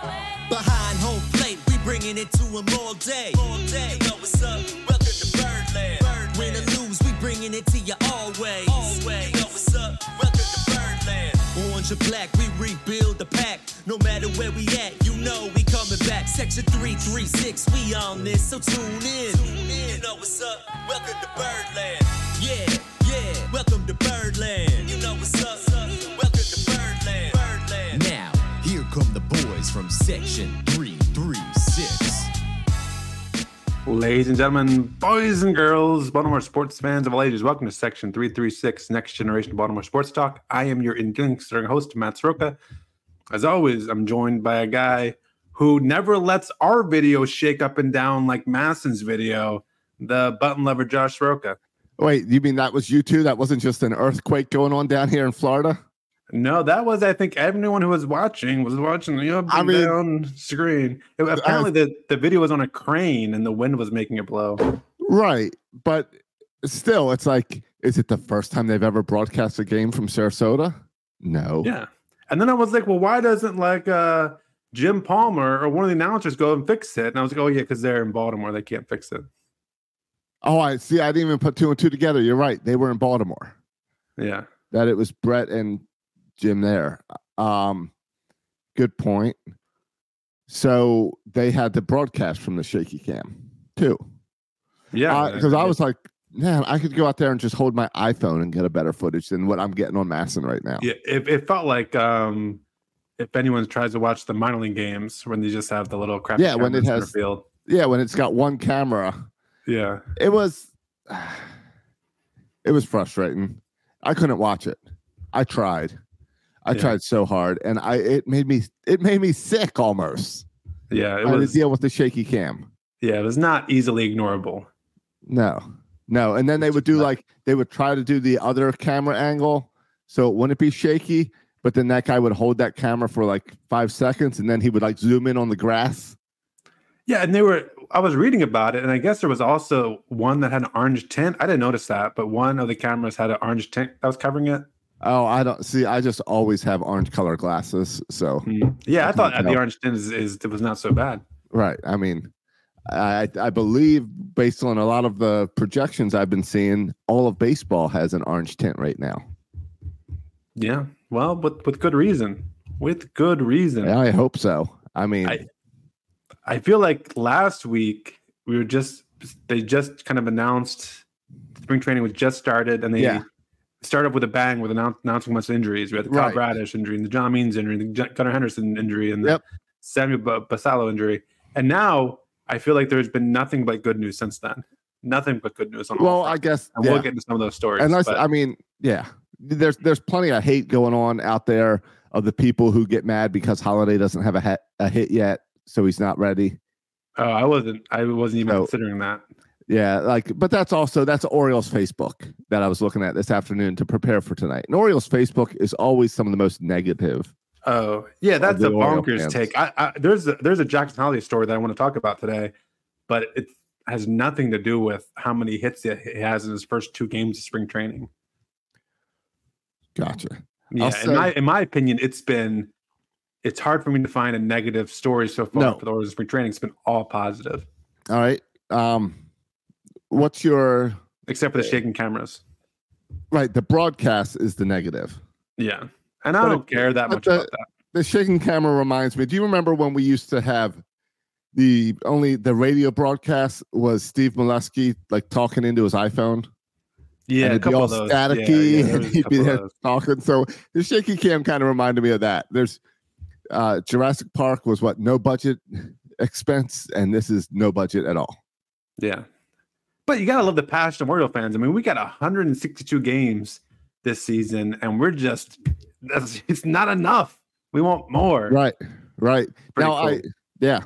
Behind home plate, we bringing it to them all day. All day. You know what's up? Welcome to Birdland. Birdland. Win or lose, we bringing it to you always. Always. You know what's up? Welcome to Birdland. Orange or black, we rebuild the pack. No matter where we at, you know we coming back. Section 336, we on this, so tune in. Tune in. You know what's up? Welcome to Birdland. Yeah, yeah. Welcome to Birdland. You know what's up? Welcome boys from Section 336. Ladies and gentlemen, boys and girls, Baltimore sports fans of all ages, welcome to Section 336, Next Generation Baltimore Sports Talk. I am your Indian host, Matt Soroka. As always, I'm joined by a guy who never lets our video shake up and down like MASN's video, the button lover Josh Soroka. Wait, you mean that was you too? That wasn't just an earthquake going on down here in Florida? No, that was I think everyone who was watching was watching the up I mean- down screen. It- apparently, the, the video was on a crane and the wind was making it blow. Right. But still, it's like, is it the first time they've ever broadcast a game from Sarasota? No. Yeah. And then I was like, well, why doesn't like uh Jim Palmer or one of the announcers go and fix it? And I was like, oh yeah, because they're in Baltimore, they can't fix it. Oh, I see. I didn't even put two and two together. You're right. They were in Baltimore. Yeah. That it was Brett and Jim there. Um, good point. So they had the broadcast from the shaky cam too. Yeah. because I was like, man, I could go out there and just hold my iPhone and get a better footage than what I'm getting on MASN right now. yeah, it, it felt like um if anyone tries to watch the minor league games when they just have the little crap Yeah, when it has- field. Yeah, when it's got one camera, Yeah. it was, it was frustrating. I couldn't watch it. I tried, I Yeah. tried so hard, and I it made me it made me sick almost. Yeah. It I had to was deal with the shaky cam. yeah, it was not easily ignorable. No, no, and then they would do like they would try to do the other camera angle, so it wouldn't be shaky. But then that guy would hold that camera for like five seconds, and then he would like zoom in on the grass. Yeah, and they were. I was reading about it, and I guess there was also one that had an orange tint. I didn't notice that, but one of the cameras had an orange tint that was covering it. Oh, I don't see. I just always have orange color glasses. So hmm. Yeah, I I thought the orange tint is, is it was not so bad. right. I mean, I I believe based on a lot of the projections I've been seeing, all of baseball has an orange tint right now. Yeah, well, with with good reason. With good reason. Yeah, I hope so. I mean, I- I feel like last week we were just they just kind of announced spring training was just started, and they Yeah. Started up with a bang with announce, announcing of injuries. We had the Right. Kyle Bradish injury, and the John Means injury, and the Gun- Gunnar Henderson injury, and the Yep. Samuel Ba- Basallo injury. And now I feel like there's been nothing but good news since then. Nothing but good news on all well, I guess and yeah. we'll get into some of those stories. Unless but- I mean, yeah, there's there's plenty of hate going on out there of the people who get mad because Holliday doesn't have a hit, a hit yet, so he's not ready. oh, I wasn't. I wasn't even So- considering that. Yeah, like, but that's also that's Orioles Facebook that I was looking at this afternoon to prepare for tonight. And Orioles Facebook is always some of the most negative. Oh, yeah, that's a bonkers fans. take. I, I there's a, there's a Jackson Holliday story that I want to talk about today, but it has nothing to do with how many hits he has in his first two games of spring training. Gotcha. Yeah, I'll in my in my opinion, it's been it's hard for me to find a negative story so far No. for the Orioles spring training. It's been all positive, All right. Um, what's your except for the shaking cameras. right? The broadcast is the negative. Yeah, and I But don't it- care that much the- about that. the shaking camera reminds me. Do you remember when we used to have the only the radio broadcast was Steve Melewski like talking into his iPhone? Yeah, and it'd be couple all of those. Yeah, staticky, yeah, there and he'd be there talking. So the shaky cam kind of reminded me of that. There's uh Jurassic Park was what no budget expense, and this is no budget at all. Yeah. But you gotta love the passion of Oriole fans. I mean, we got 162 games this season, and we're just that's it's not enough. We want more. Right, right. Pretty now I yeah.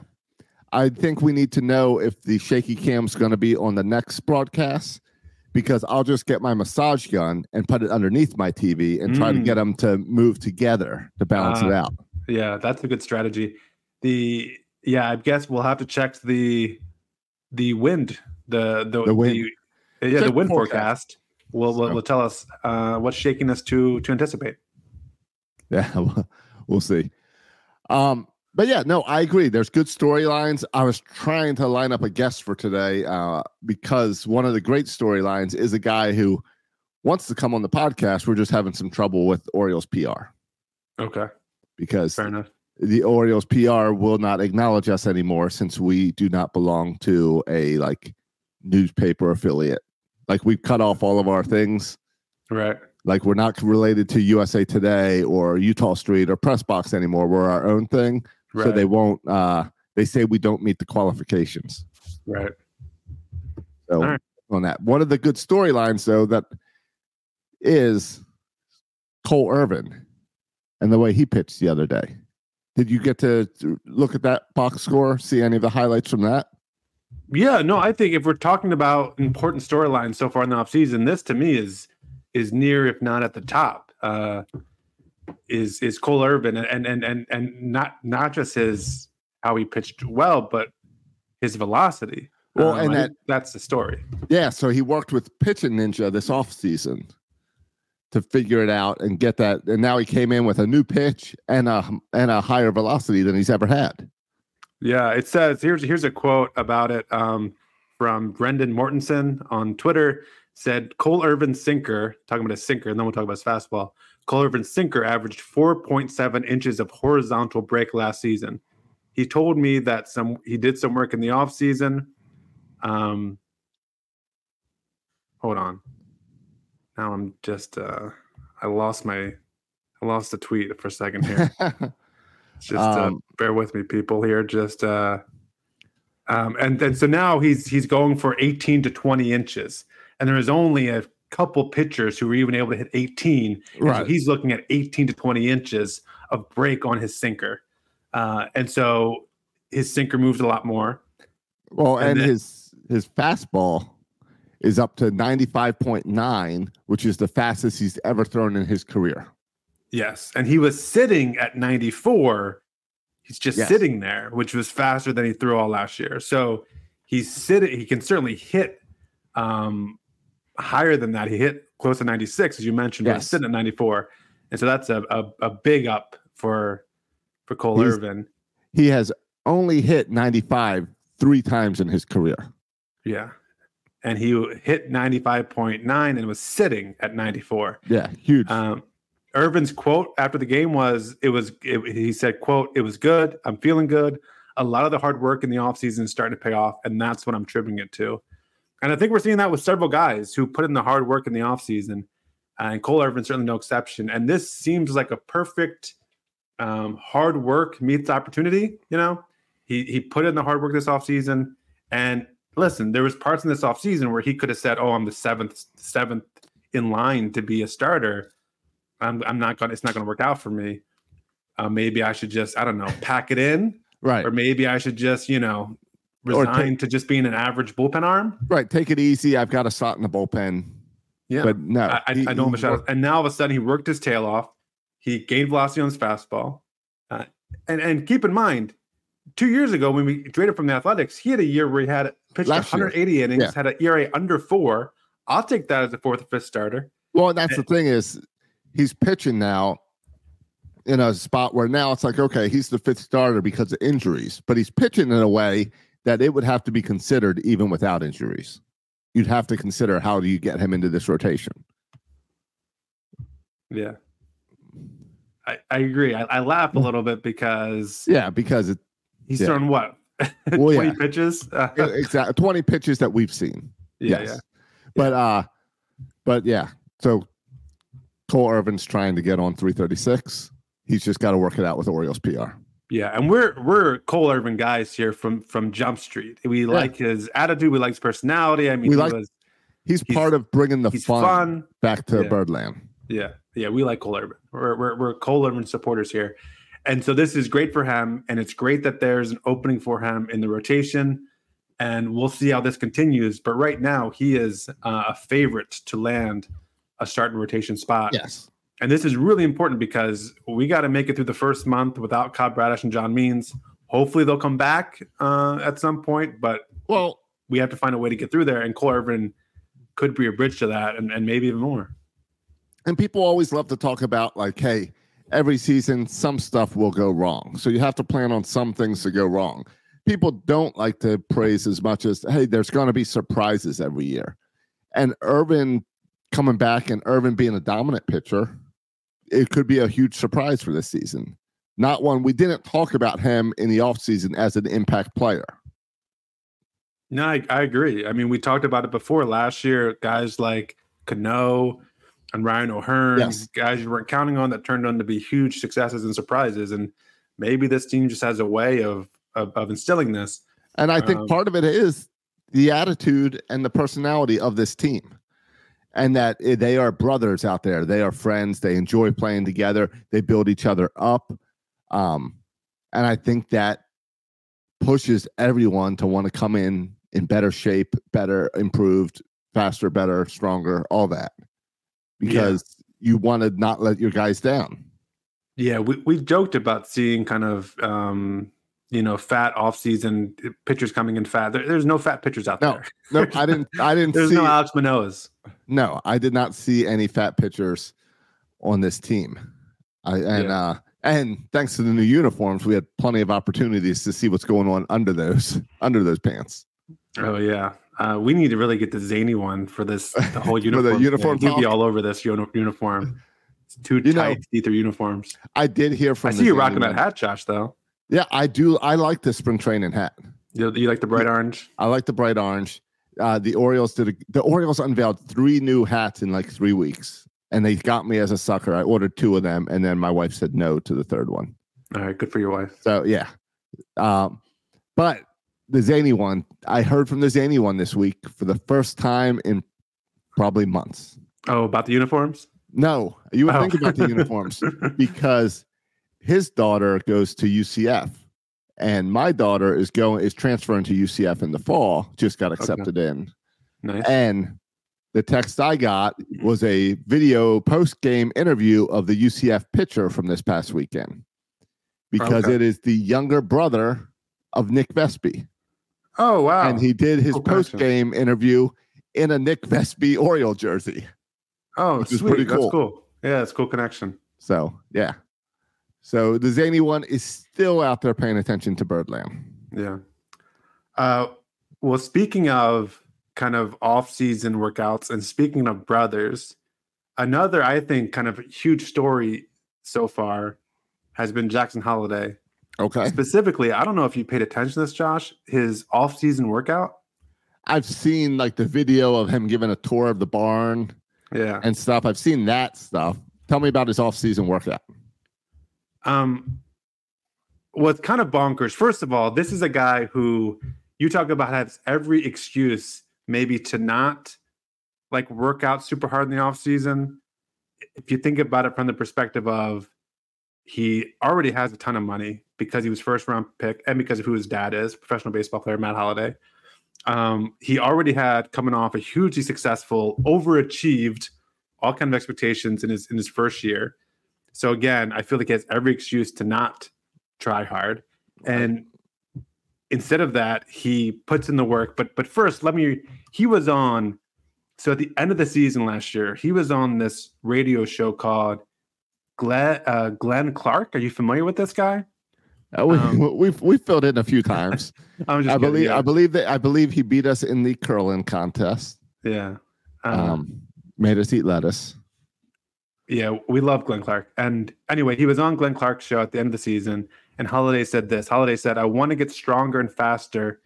I think we need to know if the shaky cam's going to be on the next broadcast because I'll just get my massage gun and put it underneath my TV and try to Mm. get them to move together to balance it Ah. out. Yeah, that's a good strategy. The yeah, I guess we'll have to check the the wind, the the, The wind. the- yeah, the wind forecast. forecast. Will, will So- will tell us uh, what's shaking us to to anticipate. Yeah, we'll- we'll see. Um, but yeah, no, I agree. There's good storylines. I was trying to line up a guest for today uh, because one of the great storylines is a guy who wants to come on the podcast. We're just having some trouble with Orioles PR Okay, because fair enough. the Orioles PR will not acknowledge us anymore since we do not belong to a like newspaper affiliate. Like we've cut off all of our things. Right. Like we're not related to USA Today or Eutaw Street or Press Box anymore. We're our own thing. Right. So they won't uh they say we don't meet the qualifications. right. So right. on that. One of the good storylines though that is Cole Irvin and the way he pitched the other day. Did you get to look at that box score? See any of the highlights from that? Yeah, no, I think if we're talking about important storylines so far in the offseason, this to me is is near, if not at the top. Uh is is Cole Irvin and and and and not not just his how he pitched well, but his velocity. Well, Um, and that that's the story. Yeah, so he worked with Pitching Ninja this offseason to figure it out and get that. And now he came in with a new pitch and a and a higher velocity than he's ever had. Yeah, it says here's here's a quote about it um, from Brendan Mortensen on Twitter. Said Cole Irvin's sinker, talking about his sinker, and then we'll talk about his fastball. Cole Irvin's sinker averaged 4.7 inches of horizontal break last season. He told me that some he did some work in the off season. Um, hold on. Now I'm just uh, I lost my I lost the tweet for a second here. Just uh, Um, bear with me, people. Here, just uh, um, and then so now he's he's going for 18 to 20 inches, and there is only a couple pitchers who were even able to hit 18. And so Right. he's looking at 18 to 20 inches of break on his sinker, uh, and so his sinker moves a lot more. well, And and, then- his his fastball is up to 95.9, which is the fastest he's ever thrown in his career. Yes, and he was sitting at 94. He's just Yes. sitting there, which was faster than he threw all last year. So he's sitting. He can certainly hit um, higher than that. He hit close to 96, as you mentioned. But he's sitting at 94, and so that's a a, a big up for for Cole He's- Irvin. He has only hit 95 three times in his career. Yeah, and he hit 95.9 and was sitting at 94. Yeah, huge. Um, Irvin's quote after the game was, "It was." It, he said, "quote It was good. I'm feeling good. A lot of the hard work in the offseason is starting to pay off, and that's what I'm tripping it to." And I think we're seeing that with several guys who put in the hard work in the offseason, and Cole Irvin's certainly no exception. And this seems like a perfect um, hard work meets opportunity. You know, he he put in the hard work this offseason, and listen, there was parts in this offseason where he could have said, "Oh, I'm the seventh seventh in line to be a starter." I'm, I'm not gonna. It's not gonna work out for me. Uh, maybe I should just, I don't know, pack it in, right. or maybe I should just, you know, resign to just being an average bullpen arm. Right. Take it easy. I've got a slot in the bullpen. Yeah, But no. I, I, he- I know worked- And now all of a sudden, he worked his tail off. He gained velocity on his fastball. Uh, and and keep in mind, two years ago when we traded from the Athletics, he had a year where he had pitched Last year. 180 innings, Yeah. had an ERA under four. I'll take that as a fourth or fifth starter. Well, that's the thing is he's pitching now in a spot where now it's like, okay, he's the fifth starter because of injuries, but he's pitching in a way that it would have to be considered even without injuries. You'd have to consider how do you get him into this rotation. Yeah. I, I agree. I, I laugh a little bit because Yeah, because it, he's Yeah. thrown what? Well, 20 yeah. pitches? Exactly 20 pitches that we've seen. yeah, yes. yeah. But uh but yeah. So Cole Irvin's trying to get on 336. He's just got to work it out with Orioles PR. Yeah, and we're we're Cole Irvin guys here from from Jump Street. We like his attitude. We like his personality. I mean, We he like was, He's, He's- part of bringing the fun, fun. back to Yeah. Birdland. Yeah, yeah, we like Cole Irvin. We're, we're we're Cole Irvin supporters here, and so this is great for him, and it's great that there's an opening for him in the rotation, and we'll see how this continues. But right now, he is uh, a favorite to land a starting rotation spot. Yes. And this is really important because we got to make it through the first month without Cobb Bradish and John Means. Hopefully, they'll come back uh, at some point, but Well, we have to find a way to get through there. And Cole Irvin could be a bridge to that, and, and maybe even more. and people always love to talk about like, hey, every season some stuff will go wrong. So you have to plan on some things to go wrong. People don't like to praise as much as hey, there's going to be surprises every year. And Irvin coming back and Irvin being a dominant pitcher, it could be a huge surprise for this season. Not one we didn't talk about him in the offseason as an impact player. No, I, I agree. I mean, we talked about it before last year. Guys like Cano and Ryan O'Hearn, Yes. guys you weren't counting on that turned out to be huge successes and surprises. And maybe this team just has a way of of, of instilling this. And I think Um, part of it is the attitude and the personality of this team. And that eh, they are brothers out there. They are friends. They enjoy playing together. They build each other up. Um, and I think that pushes everyone to want to come in in better shape, better, improved, faster, better, stronger, all that. Because you want to not let your guys down. Yeah, we we've joked about seeing kind of um, you know fat off season pitchers coming in fat. There, there's no fat pitchers out No, there. No, I didn't I didn't There's see no Alek Manoahs. No, I did not see any fat pitchers on this team. I and Yeah. uh and thanks to the new uniforms, we had plenty of opportunities to see what's going on under those under those pants. Oh yeah, uh, we need to really get the zany one for this the whole uniform. thing. uniform He'd be all over this uniform. It's too You know- tight, see-through uniforms. I did hear from I the see you rocking that hat, Josh. Though Yeah, I do. I like the spring training hat. you, you like the bright orange. I like the bright orange. Uh, the Orioles did. A, the Orioles unveiled three new hats in like three weeks, and they got me as a sucker. I ordered two of them, and then my wife said no to the third one. All right, good for your wife. So yeah, um, but the zany one, I heard from the zany one this week for the first time in probably months. Oh, about the uniforms. No, you would Oh. think about the uniforms because his daughter goes to UCF, and my daughter is going is transferring to UCF in the fall. Just got accepted in, nice. and the text I got was a video post game interview of the UCF pitcher from this past weekend because Okay. it is the younger brother of Nick Vespi. Oh wow. And he did his connection. post game interview in a Nick Vespi Oriole jersey. oh, which sweet. pretty That's cool. cool. Yeah, it's cool connection. So, yeah. So the zany one is still out there paying attention to Birdland. Yeah. Uh, well, speaking of kind of off-season workouts, and speaking of brothers, another I think kind of huge story so far has been Jackson Holliday. Okay. Specifically, I don't know if you paid attention to this, Josh. His off-season workout. I've seen like the video of him giving a tour of the barn Yeah. and stuff. I've seen that stuff. Tell me about his off-season workout. Um, what's kind of bonkers. First of all, this is a guy who you talk about has every excuse maybe to not like work out super hard in the off season. If you think about it from the perspective of he already has a ton of money because he was first round pick and because of who his dad is, professional baseball player Matt Holliday. Um, he already had coming off a hugely successful, overachieved, all kind of expectations in his in his first year. So again, I feel like he has every excuse to not try hard. And instead of that, he puts in the work. But but first, let me he was on so at the end of the season last year, he was on this radio show called Glenn uh, Glenn Clark. Are you familiar with this guy? Uh, we, Um, we've we've filled in a few times. I'm I kidding, believe yeah. I believe that I believe he beat us in the curling contest. yeah. Um, Um, made us eat lettuce. Yeah, we love Glenn Clark. And anyway, he was on Glenn Clark's show at the end of the season, and Holliday said this. Holliday said, "I want to get stronger and faster,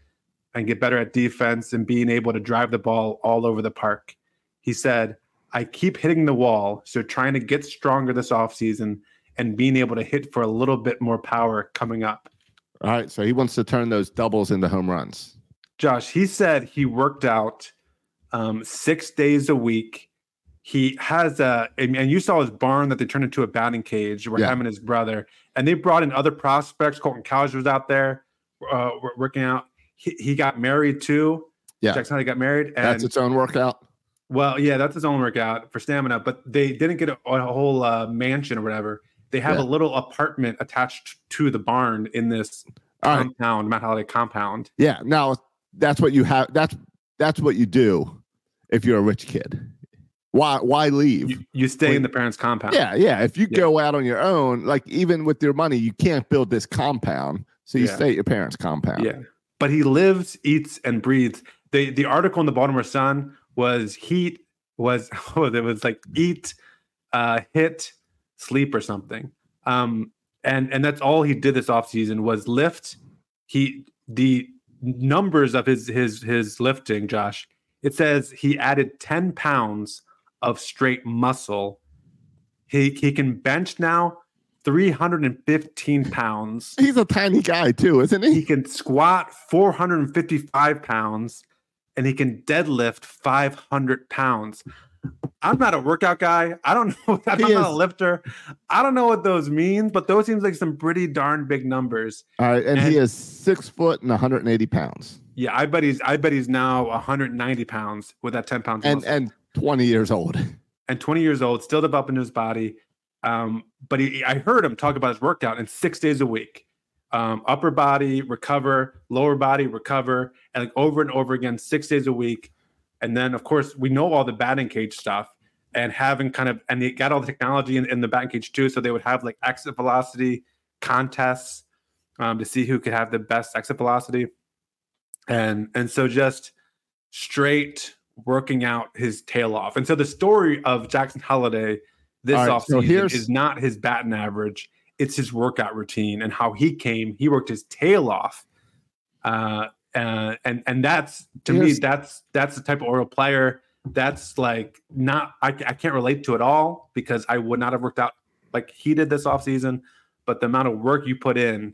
and get better at defense and being able to drive the ball all over the park." He said, "I keep hitting the wall, so trying to get stronger this offseason and being able to hit for a little bit more power coming up." All right, so he wants to turn those doubles into home runs. Josh, he said he worked out um, six days a week. He has a, and you saw his barn that they turned into a batting cage where Yeah. him and his brother, and they brought in other prospects. Colton Cowser was out there uh, working out. He, he got married too. Yeah. Jackson Holliday got married. And That's its own workout. well, yeah, that's his own workout for stamina, but they didn't get a, a whole uh, mansion or whatever. They have Yeah. a little apartment attached to the barn in this All right. compound, Matt Holliday compound. Yeah. Now that's what you have. That's that's what you do if you're a rich kid. Why why leave? You, you stay Wait. in the parents' compound. Yeah, yeah. If you Yeah. go out on your own, like even with your money, you can't build this compound. So you Yeah. stay at your parents' compound. Yeah. But he lives, eats, and breathes. The the article in the Baltimore Sun was heat was oh, it was like eat, uh, hit, sleep or something. Um, and and that's all he did this offseason was lift. He the numbers of his his his lifting, Josh. It says he added 10 pounds of straight muscle. He he can bench now 315 pounds He's a tiny guy too, isn't he? he can squat 455 pounds and he can deadlift 500 pounds. I'm not a workout guy. I don't know. I'm He not a lifter. I don't know what those mean, but those seems like some pretty darn big numbers. All right, and, he is six foot and 180 pounds, Yeah, I bet he's I bet he's now 190 pounds with that 10 pounds and muscle. and 20 years old. and 20 years old, still developing his body. Um, but he, I heard him talk about his workout in six days a week. Um, upper body recover, lower body recover, and like over and over again, six days a week. And then, of course, we know all the batting cage stuff and having kind of, and they got all the technology in, in the batting cage too. So they would have like exit velocity contests um, to see who could have the best exit velocity. And and so just straight working out his tail off. And so the story of Jackson Holliday this right, so offseason here's- is not his batting average, it's his workout routine and how he came. He worked his tail off. Uh, uh, and and that's to me that's that's the type of oral player that's like not I, I can't relate to at all because I would not have worked out like he did this offseason but the amount of work you put in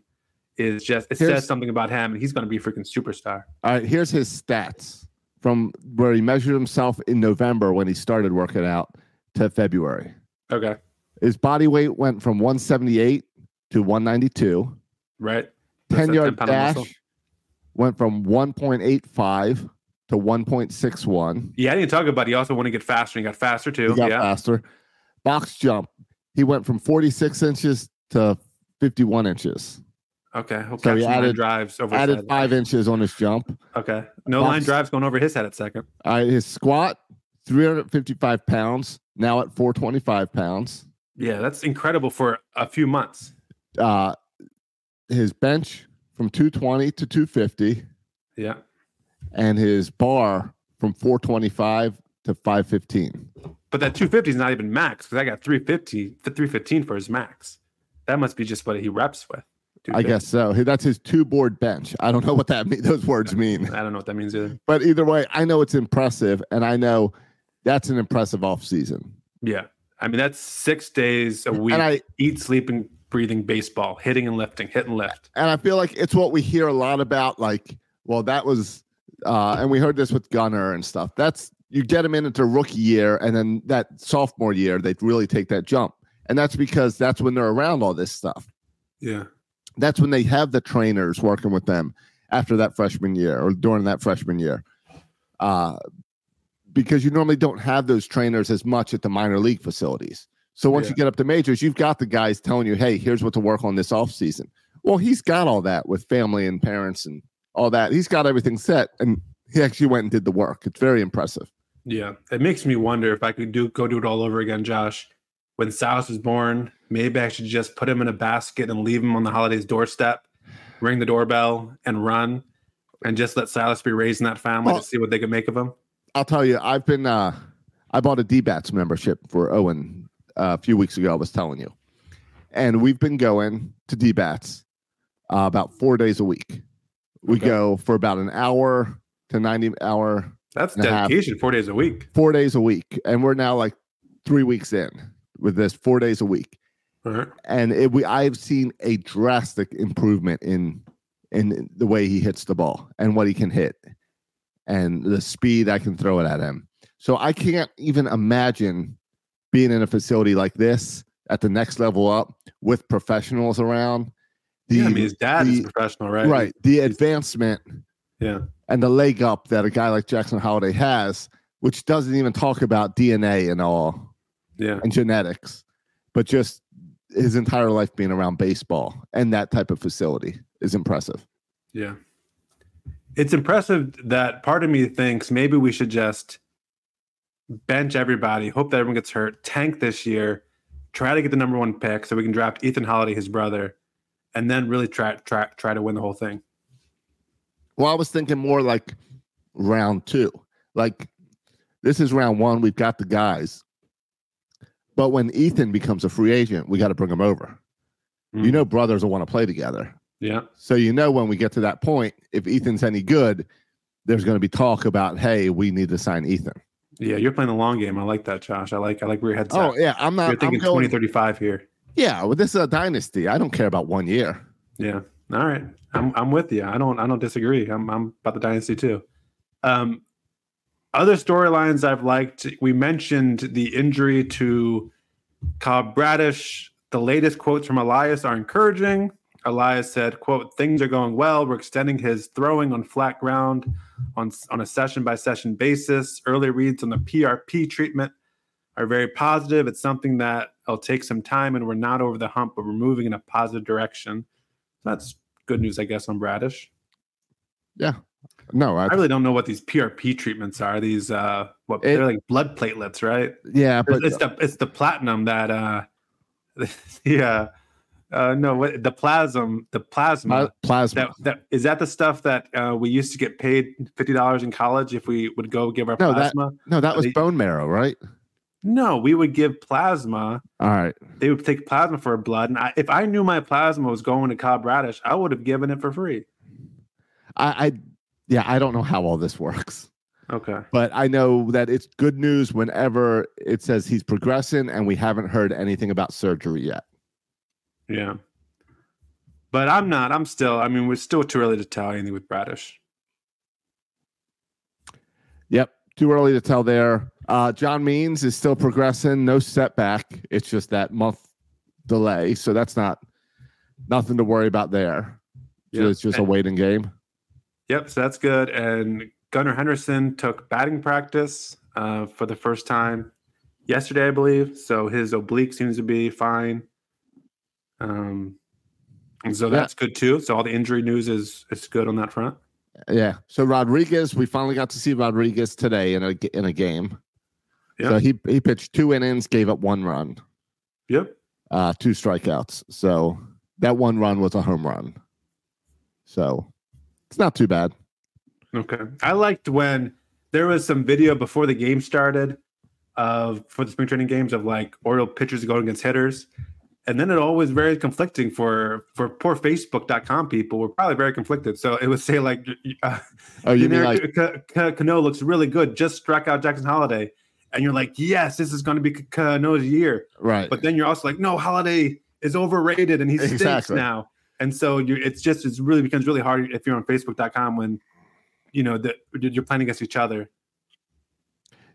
is just it says something about him and he's going to be a freaking superstar All right, here's his stats from where he measured himself in November when he started working out to February. okay His body weight went from 178 to 192. right 10 yard 10 dash muscle. went from 1.85 to 1.61. yeah I didn't talk about it. he also wanted to get faster he got faster too He got yeah faster. Box jump, he went from 46 inches to 51 inches. Okay he'll So he added- drives over Added five inches on his jump. okay no Box- line drives going over his head at second All right, his squat, 355 pounds, now at 425 pounds. yeah that's incredible for a few months Uh, his bench from 220 to 250, yeah and his bar from 425 to 515. But that 250 is not even max because I got 350, 315 for his max. That must be just what he reps with. I guess so. That's his two board bench. I don't know what that mean, those words mean, I don't know what that means either. but either way, I know it's impressive, and I know that's an impressive off season. Yeah. I mean, that's six days a week. And I Eat, sleep, and breathing baseball, hitting and lifting, hit and lift. and I feel like it's what we hear a lot about. Like, well, that was, uh, and we heard this with Gunnar and stuff. That's you get them in into rookie year, and then that sophomore year they really take that jump, and that's because that's when they're around all this stuff. Yeah. That's when they have the trainers working with them after that freshman year or during that freshman year. Uh, because you normally don't have those trainers as much at the minor league facilities. So once Yeah. you get up to majors, you've got the guys telling you, hey, here's what to work on this off season. Well, he's got all that with family and parents and all that. He's got everything set and he actually went and did the work. It's very impressive. Yeah. It makes me wonder if I could do go do it all over again, Josh. When Silas was born, maybe I should just put him in a basket and leave him on the holidays doorstep, ring the doorbell, and run, and just let Silas be raised in that family Well- to see what they can make of him. I'll tell you, I've been uh I bought a DBATS membership for Owen uh, a few weeks ago, I was telling you. And we've been going to DBATS uh, about four days a week. We Okay. go for about an hour to 90 hour, That's a half. dedication, four days a week. four days a week. And we're now like three weeks in with this four days a week. Uh-huh. And it, we I've seen a drastic improvement in in the way he hits the ball and what he can hit and the speed I can throw it at him. So I can't even imagine being in a facility like this at the next level up with professionals around. The, yeah, I mean, his dad is the- a professional, right? right. The advancement Yeah. and the leg up that a guy like Jackson Holliday has, which doesn't even talk about DNA and all Yeah. and genetics, but just his entire life being around baseball and that type of facility is impressive. Yeah. It's impressive that part of me thinks maybe we should just bench everybody, hope that everyone gets hurt, tank this year, try to get the number one pick so we can draft Ethan Holliday, his brother, and then really try try try to win the whole thing. Well, I was thinking more like round two. Like this is round one. We've got the guys. But when Ethan becomes a free agent, we got to bring him over. You Mm. know, brothers will want to play together. Yeah. So you know when we get to that point, if Ethan's any good, there's going to be talk about, hey, we need to sign Ethan. Yeah, you're playing the long game. I like that, Josh. I like I like where your head's Oh yeah, I'm You're not. I'm thinking going, 2035 here. yeah, well, this is a dynasty. I don't care about one year. Yeah. All right. I'm I'm with you. I don't I don't disagree. I'm I'm about the dynasty too. Um other storylines I've liked, we mentioned the injury to Cobb Bradish. The latest quotes from Elias are encouraging. Elias said, quote, things are going well. We're extending his throwing on flat ground on, on a session by session basis. Early reads on the PRP treatment are very positive. It's something that will take some time and we're not over the hump, but we're moving in a positive direction. That's good news, I guess, on Bradish. No, I, I really don't know what these PRP treatments are. These uh what It- they're like blood platelets, right? yeah, but it's the it's the platinum that uh yeah. Uh no, what the plasm, the plasma. pla- plasma. that, that is that the stuff that uh, we used to get paid fifty dollars in college if we would go give our No, that- plasma. no, that was they- bone marrow, right? no, we would give plasma. All right. They would take plasma for blood, and I, if I knew my plasma was going to Cobb Radish, I would have given it for free. I, I, yeah, I don't know how all this works, Okay. but I know that it's good news whenever it says he's progressing, and we haven't heard anything about surgery yet. Yeah. But I'm not. I'm still. I mean, we're still too early to tell anything with Bradish. Yep, too early to tell there. Uh, John Means is still progressing, no setback. It's just that month delay, so that's not nothing to worry about there. So. It's just a waiting game. Yep. So that's good. And Gunnar Henderson took batting practice uh, for the first time yesterday, I believe. So his oblique seems to be fine. Um, and so Yeah. that's good too. So all the injury news is is good on that front. Yeah. So Rodriguez, we finally got to see Rodriguez today in a in a game. Yeah. So he he pitched two innings, gave up one run, Yep. uh, two strikeouts. So that one run was a home run. So it's not too bad. Okay. I liked when there was some video before the game started of for the spring training games of like Oriole pitchers going against hitters. And then it always very conflicting for for poor Facebook.com people were probably very conflicted. So it would say like uh, Oh, you mean like Yennier Ca- Ca- Cano looks really good, just struck out Jackson Holliday. And you're like, yes, this is going to be Ca- Cano's year. right? But then you're also like, no, Holliday is overrated and he stinks Exactly. now. And so you it's just it's really becomes really hard if you're on Facebook.com when you know that you're playing against each other.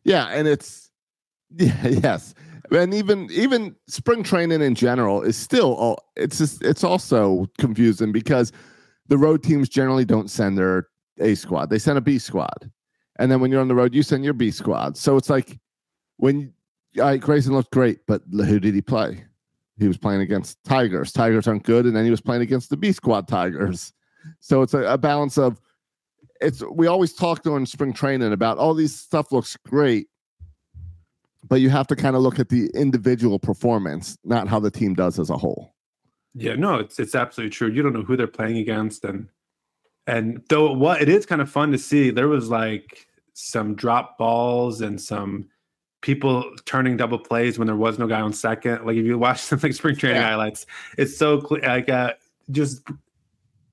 Yeah, and it's yeah, yes, and even even spring training in general is still all. It's just it's also confusing because the road teams generally don't send their A squad; they send a B squad, and then when you're on the road, you send your B squad. So it's like when all right, Grayson looked great, but who did he play? He was playing against Tigers. Tigers aren't good, and then he was playing against the B squad Tigers. So it's a, a balance of it's we always talk during spring training about all these stuff looks great but you have to kind of look at the individual performance not how the team does as a whole Yeah, no, it's it's absolutely true. You don't know who they're playing against, and and though what it is kind of fun to see, there was like some drop balls and some people turning double plays when there was no guy on second. Like if you watch some like spring training Yeah. highlights, it's so clear. Like uh, just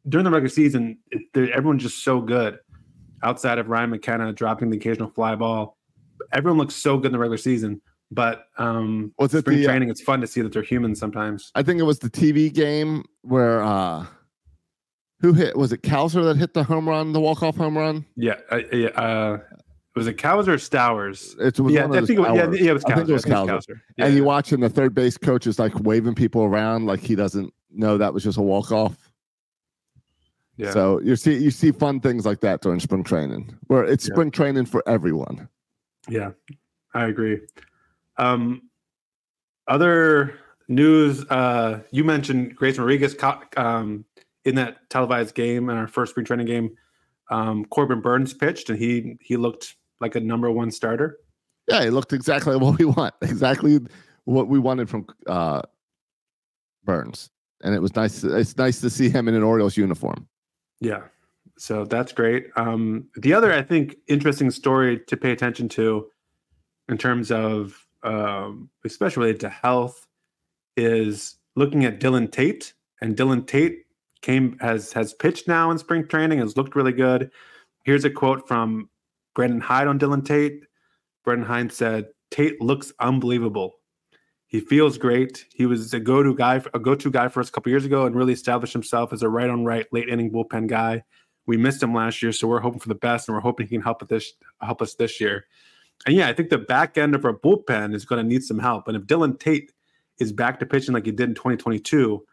during the regular season, it, everyone's just so good. Outside of Ryan McKenna dropping the occasional fly ball, everyone looks so good in the regular season. But um, Was it spring the, uh, training? It's fun to see that they're human sometimes. i think it was the tv game where uh who hit was it Cowser that hit the home run the walk-off home run Yeah, uh, yeah. Uh, was it Cows or Stowers? it was Yeah, one I think it was, yeah, yeah, it was I Cowser. think it was Cowser. Cowser. Yeah, and you yeah. watching the third base coach is like waving people around like he doesn't know that was just a walk-off Yeah. so you see you see fun things like that during spring training where it's Yeah. spring training for everyone Yeah, I agree. Um, other news, uh, you mentioned Grace Rodriguez um, in that televised game in our first spring training game. Um, Corbin Burnes pitched, and he he looked like a number one starter. Yeah, it looked exactly what we want. Exactly what we wanted from uh, Burnes, and it was nice. It's nice to see him in an Orioles uniform. Yeah. So that's great. Um, the other, I think, interesting story to pay attention to in terms of, um, especially related to health, is looking at Dylan Tate. And Dylan Tate came has has pitched now in spring training, has looked really good. Here's a quote from Brandon Hyde on Dylan Tate. Brandon Hyde said, "Tate looks unbelievable. He feels great. He was a go-to guy, a go-to guy for us a couple years ago, and really established himself as a right on right late inning bullpen guy. We missed him last year, so we're hoping for the best, and we're hoping he can help with this help us this year. And yeah, I think the back end of our bullpen is going to need some help. And if Dylan Tate is back to pitching like he did in 2022,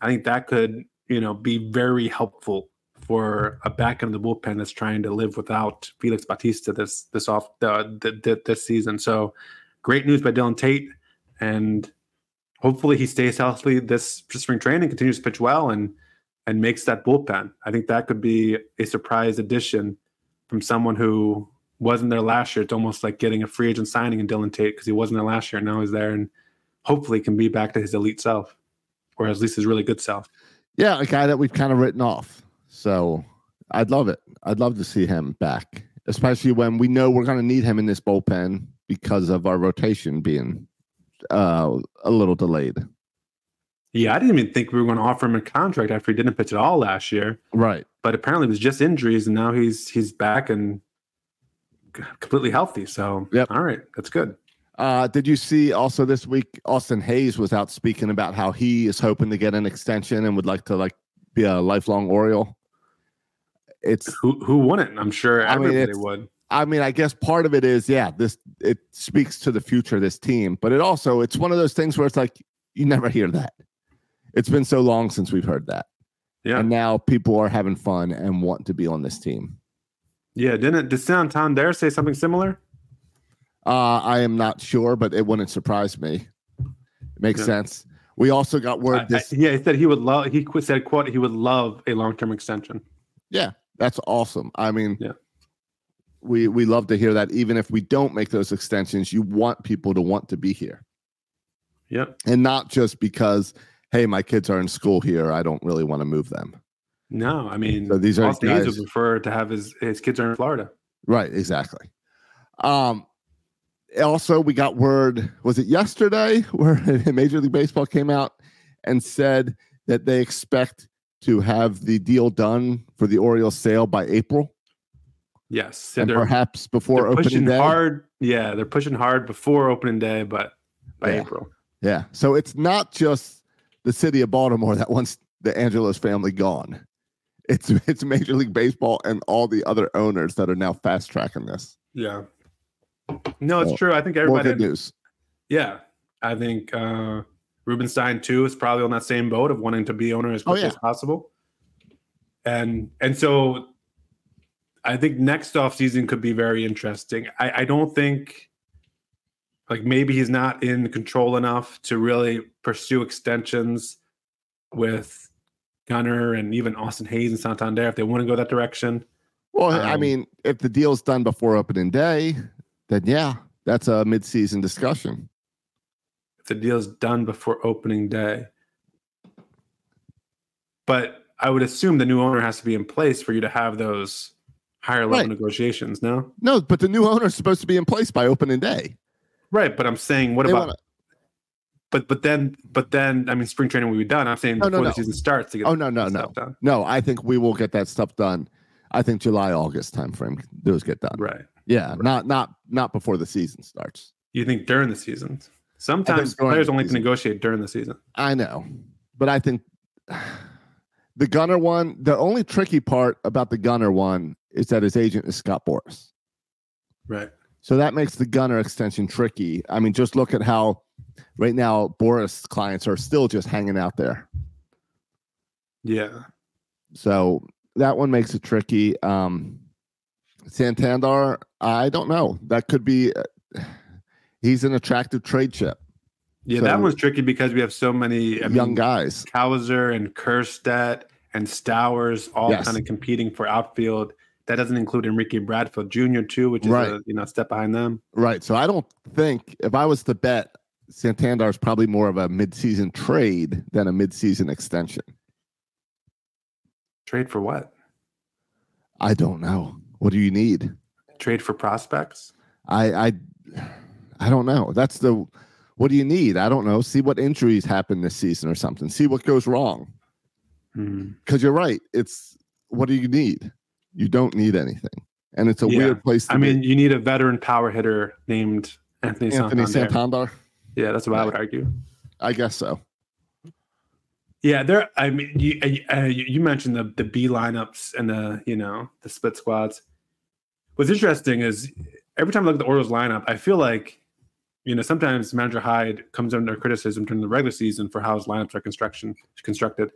I think that could you know be very helpful for a back end of the bullpen that's trying to live without Felix Bautista this this off the, the, the this season. So great news by Dylan Tate, and hopefully he stays healthy this spring training, continues to pitch well, and and makes that bullpen. I think that could be a surprise addition from someone who wasn't there last year. It's almost like getting a free agent signing in Dylan Tate because he wasn't there last year. Now he's there and hopefully can be back to his elite self, or at least his really good self. Yeah, a guy that we've kind of written off. So I'd love it. I'd love to see him back, especially when we know we're going to need him in this bullpen because of our rotation being uh, a little delayed. Yeah, I didn't even think we were going to offer him a contract after he didn't pitch at all last year. Right. But apparently it was just injuries, and now he's he's back and completely healthy. So, Yep. all right, that's good. Uh, did you see also this week Austin Hays was out speaking about how he is hoping to get an extension and would like to like be a lifelong Oriole? It's Who who wouldn't? I'm sure I mean, would. I mean, I guess part of it is, yeah, this it speaks to the future of this team, but it also it's one of those things where it's like you never hear that. It's been so long since we've heard that, Yeah, and now people are having fun and want to be on this team. yeah. Didn't did dare say something similar? Uh, I am not sure, but it wouldn't surprise me. It makes Yeah. sense. We also got word I- I- this. yeah, he said he would love. He said, "quote He would love a long term extension." yeah, that's awesome. I mean, Yeah. we we love to hear that. Even if we don't make those extensions, you want people to want to be here, Yep. and not just because hey, my kids are in school here. I don't really want to move them. No, I mean, So these are guys- would prefer to have his his kids are in Florida. Right, exactly. Um also we got word was it yesterday where Major League Baseball came out and said that they expect to have the deal done for the Orioles sale by April Yes, so and perhaps before they're opening pushing day. hard. Yeah, they're pushing hard before opening day, but by Yeah. April. Yeah. So it's not just the city of Baltimore that wants the Angelos family gone. It's it's Major League Baseball and all the other owners that are now fast tracking this. Yeah. No, it's So, true. I think everybody. More good news. Yeah, I think uh, Rubenstein too is probably on that same boat of wanting to be owner as Oh, quickly yeah. as possible. And and so, I think next off season could be very interesting. I, I don't think, like maybe he's not in control enough to really pursue extensions with Gunnar and even Austin Hays and Santander if they want to go that direction. Well, I Um, mean, if the deal's done before opening day, then yeah, that's a mid-season discussion. The deal is done before opening day. But I would assume the new owner has to be in place for you to have those higher level Right. negotiations. No, No, but the new owner is supposed to be in place by opening day. right? But I'm saying, what They about? wanna- But but then but then I mean, spring training will be done. I'm saying No, no, before no. the season starts to get. Oh no, no, no, done. no! I think we will get that stuff done. I think July, August timeframe, those get done. Right. Yeah, not not not before the season starts. You think during the season? Sometimes players only can negotiate during the season. I know, but I think the Gunnar one. The only tricky part about the Gunnar one is that his agent is Scott Boras. Right. So that makes the Gunnar extension tricky. I mean, just look at how right now Boris clients are still just hanging out there. Yeah. So that one makes it tricky. Um, Santander, I don't know. That could be. uh, he's an attractive trade chip. Yeah, that So- one's tricky because we have so many I young mean, guys. Cowser and Kjerstad and Stowers all Yes. kind of competing for outfield. that doesn't include Enrique Bradfield Jr. too, which is Right. a you know step behind them. Right. So I don't think if I was to bet, Santander is probably more of a midseason trade than a midseason extension. Trade for what? I don't know. What do you need? Trade for prospects? I I I don't know. That's the what do you need? I don't know. See what injuries happen this season or something. See what goes wrong. Hmm. Because you're right. It's what do you need? You don't need anything. And it's a Yeah. weird place to I mean, be. you need a veteran power hitter named Anthony, Anthony Santander. Santander. Yeah, that's what I would argue. I guess so. Yeah, there. I mean, you, uh, you you mentioned the the B lineups and the you know the split squads. What's interesting is every time I look at the Orioles lineup, I feel like you know sometimes Manager Hyde comes under criticism during the regular season for how his lineups are construction constructed.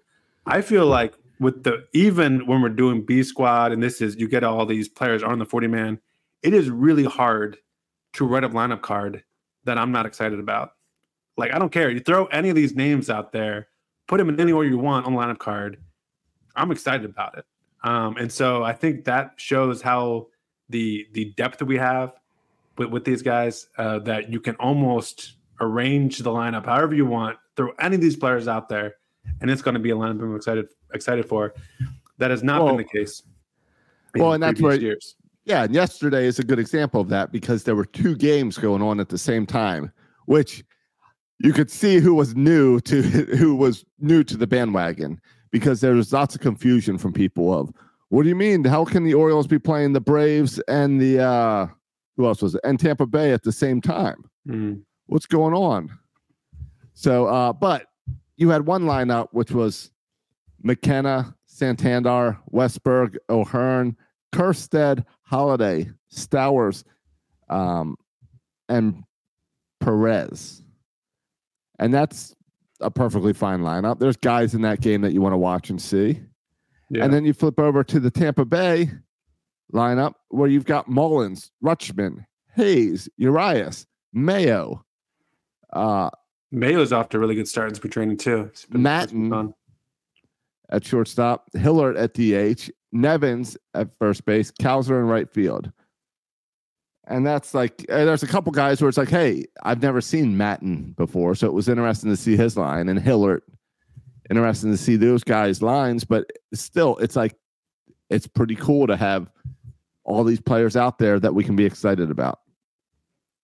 I feel like with the even when we're doing B squad and this is you get all these players on the forty man, it is really hard to write a lineup card that I'm not excited about. Like I don't care. You throw any of these names out there put them in any order you want on the lineup card. I'm excited about it. Um, and so I think that shows how the the depth that we have with, with these guys uh, that you can almost arrange the lineup however you want, throw any of these players out there, and it's going to be a lineup I'm excited excited for. That has not Well- been the case. in well, and that's where- years. Yeah, and yesterday is a good example of that because there were two games going on at the same time, which you could see who was new to who was new to the bandwagon because there was lots of confusion from people of what do you mean? How can the Orioles be playing the Braves and the uh who else was it? And Tampa Bay at the same time? Mm. What's going on? So uh but you had one lineup which was McKenna, Santander, Westburg, O'Hearn, Kjerstad, Holliday, Stowers, um, and Perez. And that's a perfectly fine lineup. There's guys in that game that you want to watch and see. Yeah. And then you flip over to the Tampa Bay lineup where you've got Mullins, Rutschman, Hays, Urias, Mayo, uh, Mayo's off to a really good start in spring training too. It's been- Matton. at shortstop, Hillard at DH, Nevins at first base, Cowser in right field. And that's like, there's a couple guys where it's like, hey, I've never seen Matton before. So it was interesting to see his line and Hillard. Interesting to see those guys' lines, but still, it's like, it's pretty cool to have all these players out there that we can be excited about.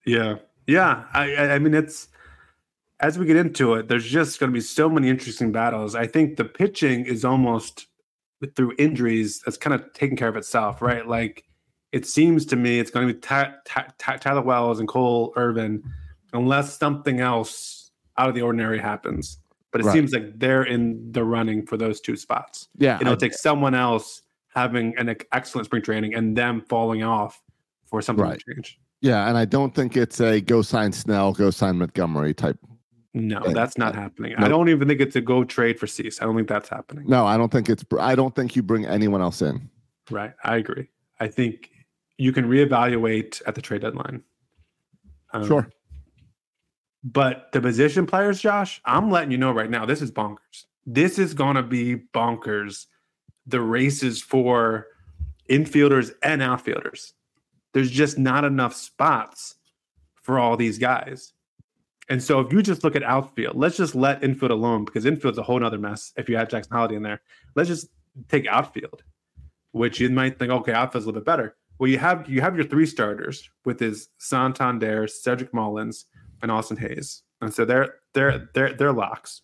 Yeah, yeah. I, I, mean, it's as we get into it, there's just going to be so many interesting battles. I think the pitching is almost through injuries that's kind of taking care of itself, right? Like it seems to me it's going to be Ty, Ty, Ty, Tyler Wells and Cole Irvin, unless something else out of the ordinary happens. But it Right. seems like they're in the running for those two spots. Yeah. It'll I- take someone else having an excellent spring training and them falling off for something Right. to change. yeah. And I don't think it's a go sign Snell, go sign Montgomery type No, Yeah. that's not happening. I don't even think it's a go trade for Cease. I don't think that's happening. No, I don't think it's. I don't think you bring anyone else in. Right. I agree. I think you can reevaluate at the trade deadline. Um, Sure. But the position players, Josh, I'm letting you know right now, this is bonkers. This is going to be bonkers. The races for infielders and outfielders. There's just not enough spots for all these guys. And so if you just look at outfield, let's just let infield alone because infield's a whole nother mess if you have Jackson Holliday in there. Let's just take outfield, which you might think, okay, outfield's a little bit better. Well, you have you have your three starters with his Santander, Cedric Mullins, and Austin Hays. And so they're they're they're they're locks.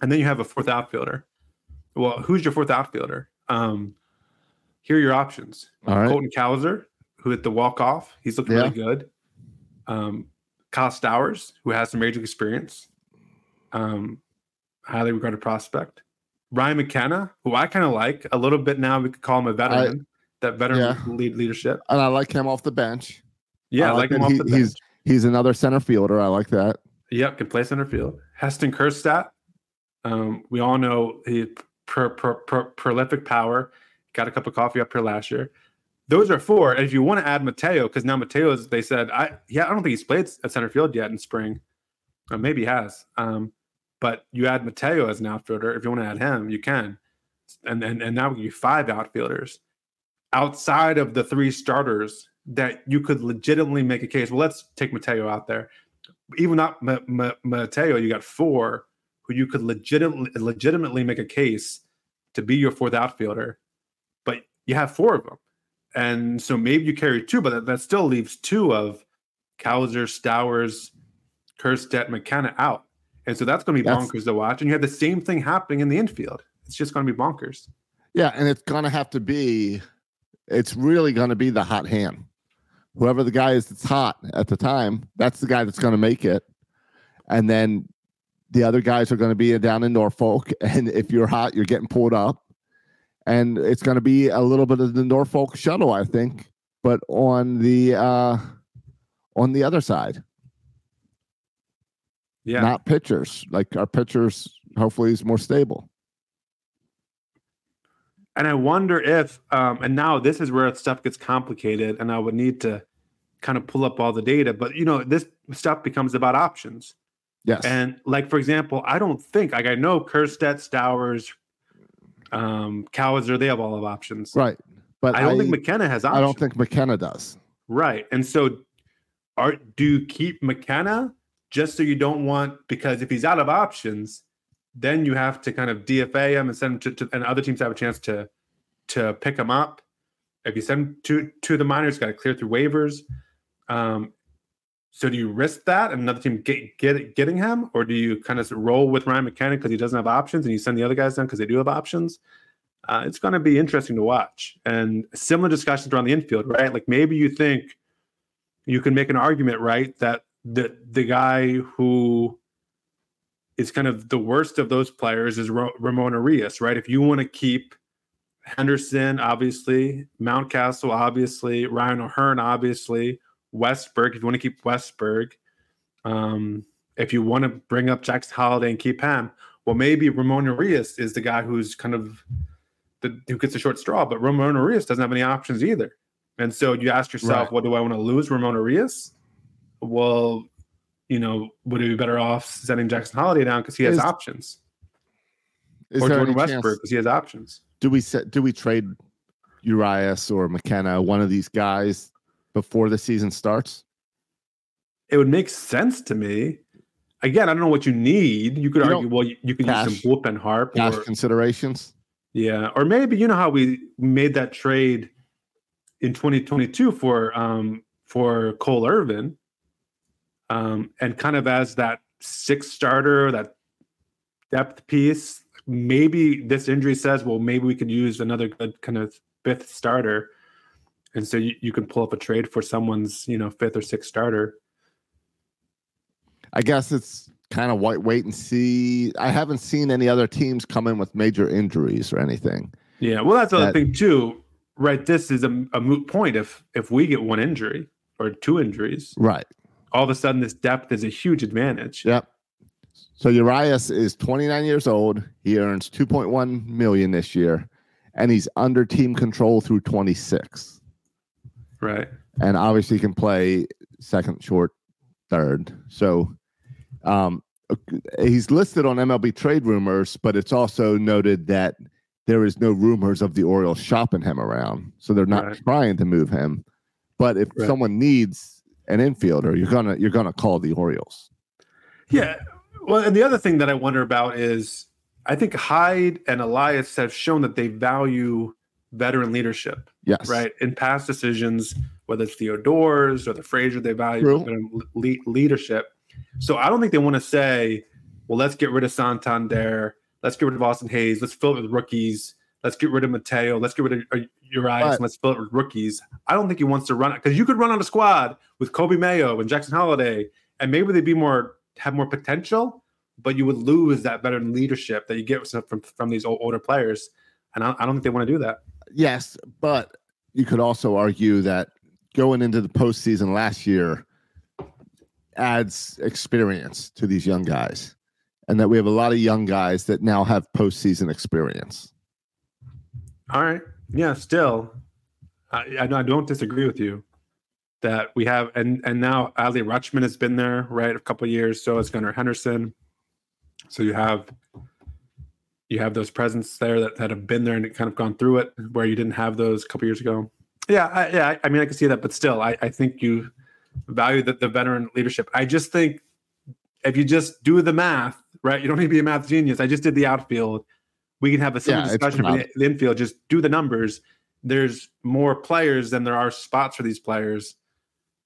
And then you have a fourth outfielder. Well, who's your fourth outfielder? Um, here are your options. Right. Colton Cowser, who hit the walk off, he's looking Yeah. really good. Um, Kyle Stowers, who has some major experience, um, highly regarded prospect. Ryan McKenna, who I kind of like a little bit now. We could call him a veteran. that veteran Yeah. lead leadership. And I like him off the bench. Yeah, I I like him that off the bench. He's he's another center fielder. I like that. Yep, can play center field. Heston Kjerstad. Um, we all know he per, prolific power. Got a cup of coffee up here last year. Those are four. And if you want to add Mateo, because now Mateo's, they said, I yeah, I don't think he's played at center field yet in spring. Maybe he has. Um, but you add Mateo as an outfielder. If you want to add him, you can. And and, and now we give you five outfielders. outside of the three starters that you could legitimately make a case. Well, let's take Mateo out there. Even not Ma- Ma- Mateo, you got four you could legitimately legitimately make a case to be your fourth outfielder, but you have four of them, and so maybe you carry two, but that, that still leaves two of Cowser, Stowers, Kjerstad, McKenna out, and so that's going to be That's- bonkers to watch. And you have the same thing happening in the infield. It's just going to be bonkers. Yeah, and it's gonna have to be. It's really gonna be the hot hand. Whoever the guy is that's hot at the time, that's the guy that's gonna make it. And then the other guys are gonna be down in Norfolk, and if you're hot, you're getting pulled up. And it's gonna be a little bit of the Norfolk shuttle, I think, but on the uh on the other side, Yeah, not pitchers. Like our pitchers, hopefully, is more stable. And I wonder if, um, and now this is where stuff gets complicated, and I would need to kind of pull up all the data. But you know, this stuff becomes about options. Yes. And like for example, I don't think like I know Kjerstad, Stowers, um, Cowser, they have all of options. right. But I don't think McKenna has options. I don't think McKenna does. Right. And so are do you keep McKenna just so you don't want because if he's out of options, then you have to kind of DFA him and send him to, to and other teams have a chance to to pick him up. If you send him to to the minors, got to clear through waivers. Um, so do you risk that and another team get, get getting him, or do you kind of roll with Ryan McKenna because he doesn't have options, and you send the other guys down because they do have options? Uh, it's going to be interesting to watch, and similar discussions around the infield, right? Like maybe you think you can make an argument, right, that the the guy who is kind of the worst of those players is Ro- Ramon Urias, right? If you want to keep Henderson, obviously, Mountcastle, obviously, Ryan O'Hearn, obviously, Westburg, if you want to keep Westburg, um, if you want to bring up Jackson Holliday and keep him, well, maybe Ramon Urias is the guy who's kind of the who gets the short straw, but Ramon Urias doesn't have any options either. And so you ask yourself, Right. what do I want to lose, Ramon Urias? Well, you know, would it be better off sending Jackson Holliday down because he has Is- options, Is or Jordan Westburg because he has options? do we set, do we trade Urias or McKenna, one of these guys, before the season starts? It would make sense to me. Again, I don't know what you need. You could You argue, well, you, you could use cash- some bullpen harp, Cash or, considerations. yeah, or maybe you know how we made that trade in 2022 for um for Cole Irvin, um, and kind of as that sixth starter, that depth piece. Maybe this injury says, well, maybe we could use another good kind of fifth starter, and so you, you can pull up a trade for someone's you know fifth or sixth starter. I guess it's kind of wait, wait and see. I haven't seen any other teams come in with major injuries or anything. Yeah, well, that's the other That- thing too, right? This is a, a moot point if if we get one injury or two injuries, Right. all of a sudden this depth is a huge advantage. Yep. So Urias is 29 years old. He earns 2.1 million this year, and he's under team control through 26. Right. and obviously can play second, short, third. So um, he's listed on MLB trade rumors, but it's also noted that there is no rumors of the Orioles shopping him around, so they're not Right. trying to move him. But if Right. someone needs an infielder, you're gonna you're gonna call the Orioles. Yeah. Well, and the other thing that I wonder about is I think Hyde and Elias have shown that they value veteran leadership, Yes, right? In past decisions, whether it's the Theodores or the Frazier, they value le- leadership. So I don't think they want to say, well, let's get rid of Santander, let's get rid of Austin Hays, let's fill it with rookies, let's get rid of Mateo, let's get rid of uh, Urias, and let's fill it with rookies. I don't think he wants to run it because you could run on a squad with Coby Mayo and Jackson Holliday, and maybe they'd be more have more potential, but you would lose that veteran leadership that you get from from these old, older players. And I, I don't think they want to do that. Yes, but you could also argue that going into the postseason last year adds experience to these young guys, and that we have a lot of young guys that now have postseason experience. All right. Yeah, still, I, I, don't- disagree with you that we have, and and now Adley Rutschman has been there, right, a couple years. So has Gunnar Henderson. So you have, you have those presents there that, that have been there and kind of gone through it where you didn't have those a couple years ago. Yeah, I, yeah. I- I mean, I can see that, but still, I, I think you value the, the veteran leadership. I just think if you just do the math, right? You don't need to be a math genius. I just did the outfield. We can have a similar Yeah, discussion for the, the infield. Just do the numbers. There's more players than there are spots for these players.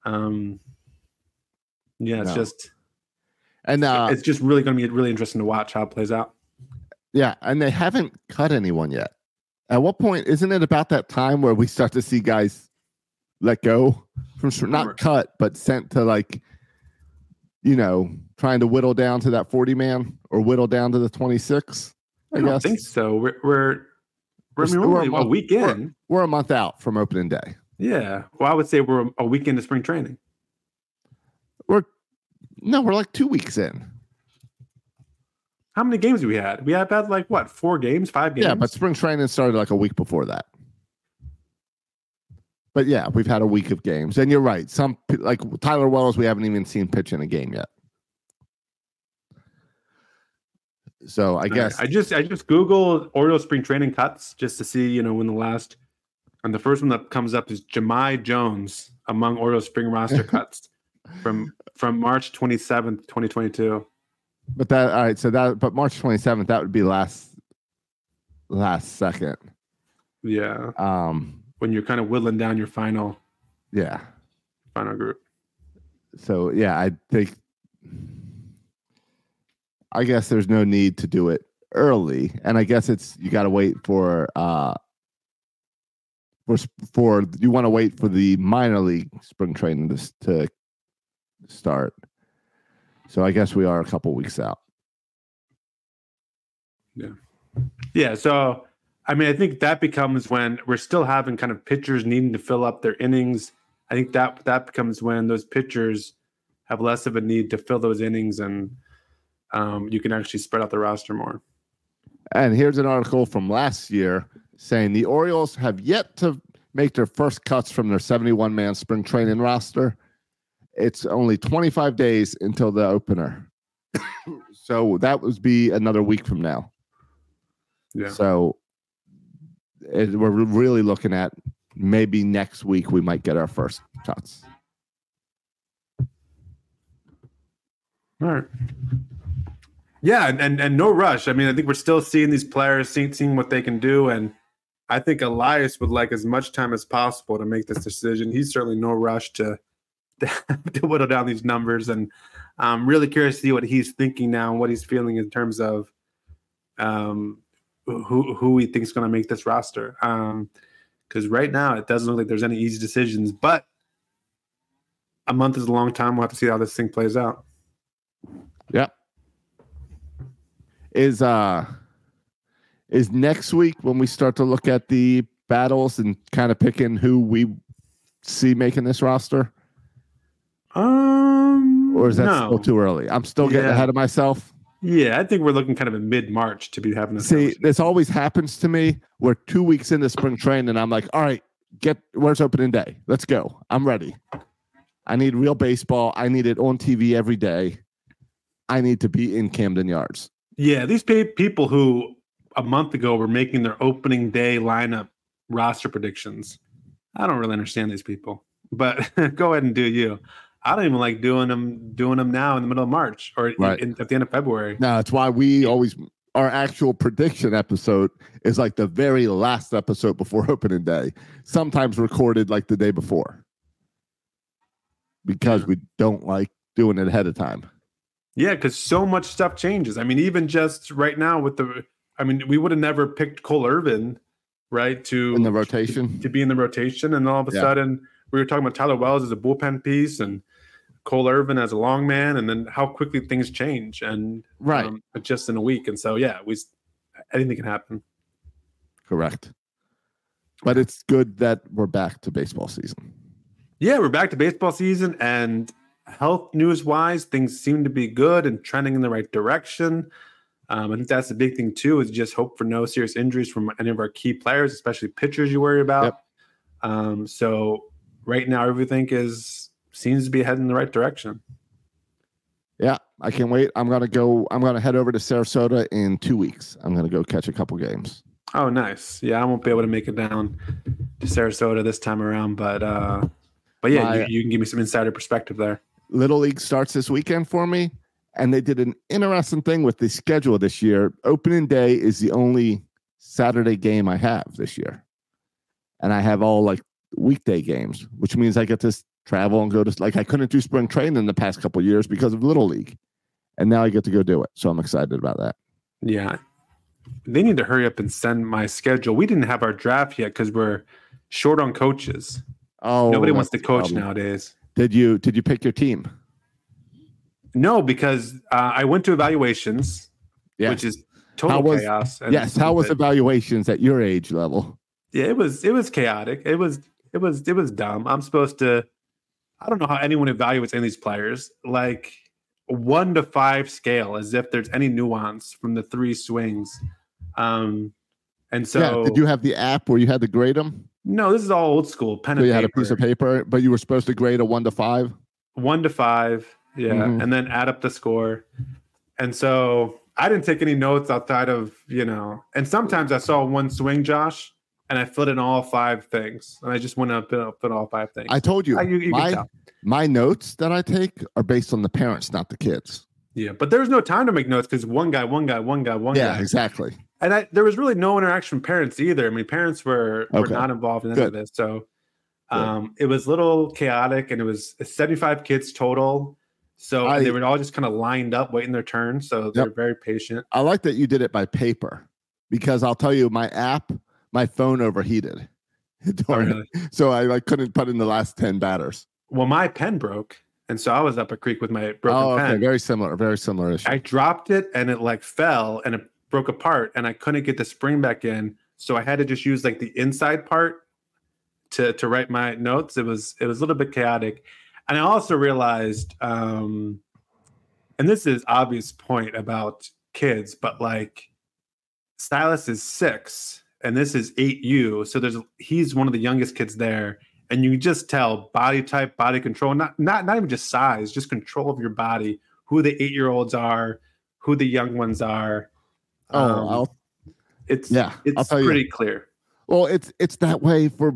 Um, yeah, it's No. just And uh, it's just really going to be really interesting to watch how it plays out. Yeah, and they haven't cut anyone yet. At what point isn't it about that time where we start to see guys let go from not cut but sent to like you know trying to whittle down to that 40 man or whittle down to the 26 I I, don't guess think so. We're we're we're, I mean, We're- we're we're a a month- week we're- in. we're a month out from opening day Yeah. Well, I would say we're a week into spring training. we're no we're like two weeks in How many games have we had? We have had like what four games, five games. yeah but spring training started like a week before that but yeah we've had a week of games and you're right some like tyler wells we haven't even seen pitch in a game yet so i guess I just I just Googled Orioles spring training cuts just to see you know when the last and the first one that comes up is Jahmai Jones among Orioles spring roster cuts from from March twenty seventh, twenty twenty two. But that all right. So that but March twenty seventh, that would be last last second. Yeah, Um, when you're kind of whittling down your final yeah. final group. So yeah, I think I guess there's no need to do it early, and I guess it's you got to wait for uh for for you want to wait for the minor league spring training to to start. So I guess we are a couple weeks out. Yeah, Yeah. so I mean, I think that becomes when we're still having kind of pitchers needing to fill up their innings. I think that that becomes when those pitchers have less of a need to fill those innings, and um, you can actually spread out the roster more. And here's an article from last year saying the Orioles have yet to make their first cuts from their 71 man spring training roster. It's only 25 days until the opener. so that would be another week from now. Yeah, So it, we're really looking at maybe next week we might get our first shots. all right. Yeah, and, and and no rush. I mean, I think we're still seeing these players, seeing seeing what they can do, and I think Elias would like as much time as possible to make this decision. He's certainly no rush to to whittle down these numbers, and I'm really curious to see what he's thinking now and what he's feeling in terms of um, who who he thinks is going to make this roster. Because right now it doesn't look like there's any easy decisions, but a month is a long time. We'll have to see how this thing plays out. Yeah. Is uh is next week when we start to look at the battles and kind of picking who we see making this roster? Um, Or is that no. still too early? I'm still getting Yeah. ahead of myself. Yeah, I think we're looking kind of in mid March to be having this. See, this always happens to me. We're two weeks into spring training, and I'm like, all right, get where's opening day? Let's go. I'm ready. I need real baseball. I need it on TV every day. I need to be in Camden Yards. yeah, these people who a month ago were making their opening day lineup roster predictions. I don't really understand these people, but go ahead and do you. I don't even like doing them doing them now in the middle of March or Right. in, at the end of February. Now that's why we always our actual prediction episode is like the very last episode before opening day. Sometimes recorded like the day before. Because Yeah. we don't like doing it ahead of time. Yeah, because so much stuff changes. I mean, even just right now with the, I mean, we would have never picked Cole Irvin, right? To In the rotation. to be in the rotation, and all of a Yeah. sudden we were talking about Tyler Wells as a bullpen piece and Cole Irvin as a long man, and then how quickly things change, and Right. um, just in a week. And so, yeah, we anything can happen. Correct. But it's good that we're back to baseball season. Yeah, we're back to baseball season, and health news wise, things seem to be good and trending in the right direction. Um, I think that's the big thing too, is just hope for no serious injuries from any of our key players, especially pitchers you worry about. Yep. Um, so right now, everything is seems to be heading in the right direction. Yeah. I can't wait. I'm gonna go. I'm gonna head over to Sarasota in two weeks. I'm gonna go catch a couple games. Oh, nice. Yeah, I won't be able to make it down to Sarasota this time around, but uh, but yeah, My- you, you can give me some insider perspective there. Little League starts this weekend for me, and they did an interesting thing with the schedule this year. Opening day is the only Saturday game I have this year, and I have all like weekday games, which means I get to travel and go to like I couldn't do spring training in the past couple years because of Little League, and now I get to go do it. So I'm excited about that. Yeah, they need to hurry up and send my schedule. We didn't have our draft yet because we're short on coaches. Oh, Nobody wants to coach nowadays. Did you did you pick your team? No, because uh, I went to evaluations, Yeah. which is total How was- chaos. yes. How was evaluations at your age level? Yeah, it was it was chaotic. It was it was it was dumb. I'm supposed to I don't know how anyone evaluates any of these players. Like one to five scale, as if there's any nuance from the three swings. Um and so yeah. Did you have the app where you had to grade them? no, this is all old school. Pen So and you had a piece of paper, but you were supposed to grade a one to five. one to five, yeah, Mhm. and then add up the score. And so I didn't take any notes outside of you know. And sometimes I saw one swing, Josh, and I filled in all five things, and I just went up and fit all five things. I told you, Uh, you, you my my notes that I take are based on the parents, not the kids. Yeah, but there was no time to make notes because one guy, one guy, one guy, one yeah, guy, exactly. and I, there was really no interaction with parents either. I mean, parents were were not involved in any of this, so um, it was a little chaotic, and it was 75 kids total. So I- they were all just kind of lined up, waiting their turn. So they're very patient. I like that you did it by paper because I'll tell you, my app, my phone overheated. Oh, really? So I like couldn't put in the last ten batters. Well, my pen broke, and so I was up a creek with my broken oh, okay, pen. very similar, very similar issue. I dropped it, and it like fell, and it broke apart, and I couldn't get the spring back in. So I had to just use like the inside part to to write my notes. It was it was a little bit chaotic, and I also realized, um, and this is obvious point about kids, but like Silas is six, and this is eight U. So there's he's one of the youngest kids there, and you just tell body type, body control, not not not even just size, just control of your body, who the eight year olds are, who the young ones are. oh, Um, I'll, it's yeah, it's tell you. pretty clear. well, it's it's that way for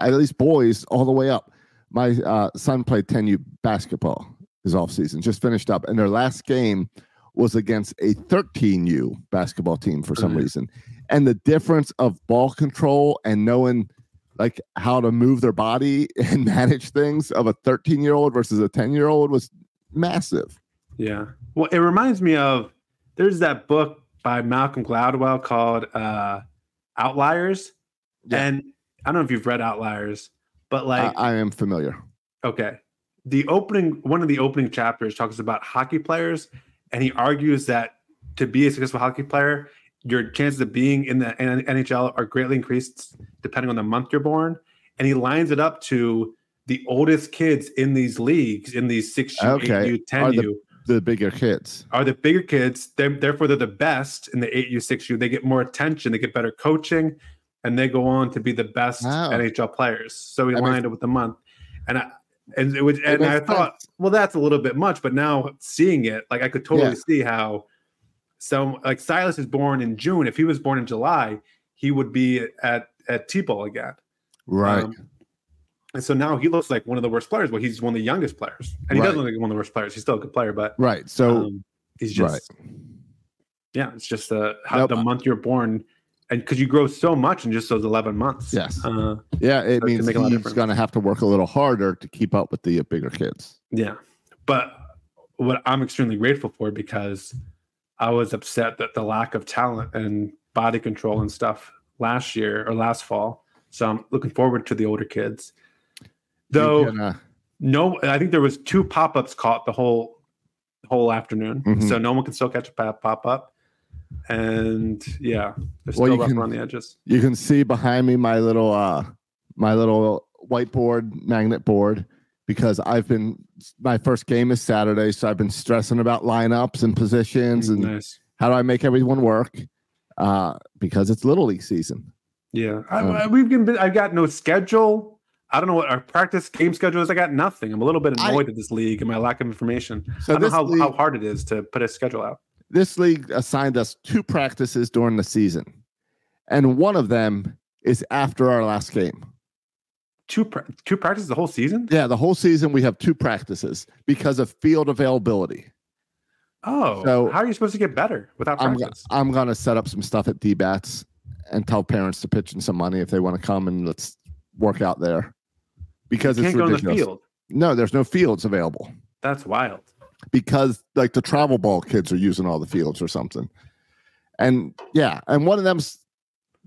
at least boys all the way up. My uh, son played 10U basketball his off season, just finished up, and their last game was against a 13U basketball team for some Mhm. reason. And the difference of ball control and knowing like how to move their body and manage things of a 13 year old versus a 10 year old was massive. Yeah. Well, it reminds me of there's that book by Malcolm Gladwell called uh, Outliers, Yeah. and I don't know if you've read Outliers, but I, like I am familiar. Okay. The opening, one of the opening chapters talks about hockey players, and he argues that to be a successful hockey player, your chances of being in the NHL are greatly increased depending on the month you're born. And he lines it up to the oldest kids in these leagues, in these six U, Okay. eight U, Are ten the- U, The bigger kids. are the bigger kids. They're, therefore, they're the best in the eight U, six U. They get more attention, they get better coaching, and they go on to be the best Wow. NHL players. So he That makes- lined it with the month, and I and it It and I makes thought, sense. well, that's a little bit much. But now seeing it, like I could totally Yeah. see how. So, like Silas is born in June. If he was born in July, he would be at at T-ball again. Right. Um, and so now he looks like one of the worst players. Well, he's one of the youngest players, and he Right. doesn't look like one of the worst players. He's still a good player, but right. So um, he's just yeah, it's just uh, how Nope. the month you're born, and because you grow so much in just those eleven months. Yes. Uh, yeah, it can means make a lot of he's going to have to work a little harder to keep up with the bigger kids. yeah. But what I'm extremely grateful for because I was upset that the lack of talent and body control and stuff last year or last fall. So I'm looking forward to the older kids. Though can, uh, no, I think there was two pop-ups caught the whole whole afternoon, Mhm. so no one can still catch a pop- pop-up. And yeah, they're Well, still you rough can- around the edges. you can see behind me my little uh my little whiteboard magnet board because I've been my first game is Saturday, so I've been stressing about lineups and positions and nice. how do I make everyone work uh because it's little league season. Yeah, I, Um, I- we've been. I've got no schedule. I don't know what our practice game schedule is. I got nothing. I'm a little bit I- annoyed at this league and my lack of information. So I don't know how, league, how hard it is to put a schedule out. this league assigned us two practices during the season, and one of them is after our last game. Two two practices the whole season? Yeah, the whole season we have two practices because of field availability. Oh, So- how are you supposed to get better without I'm practice? I'm gonna set up some stuff at DBATS and tell parents to pitch in some money if they want to come and let's work out there because you it's can't go in the ridiculous. field. No, there's no fields available That's wild. because like the travel ball kids are using all the fields or something. And yeah, and one of them's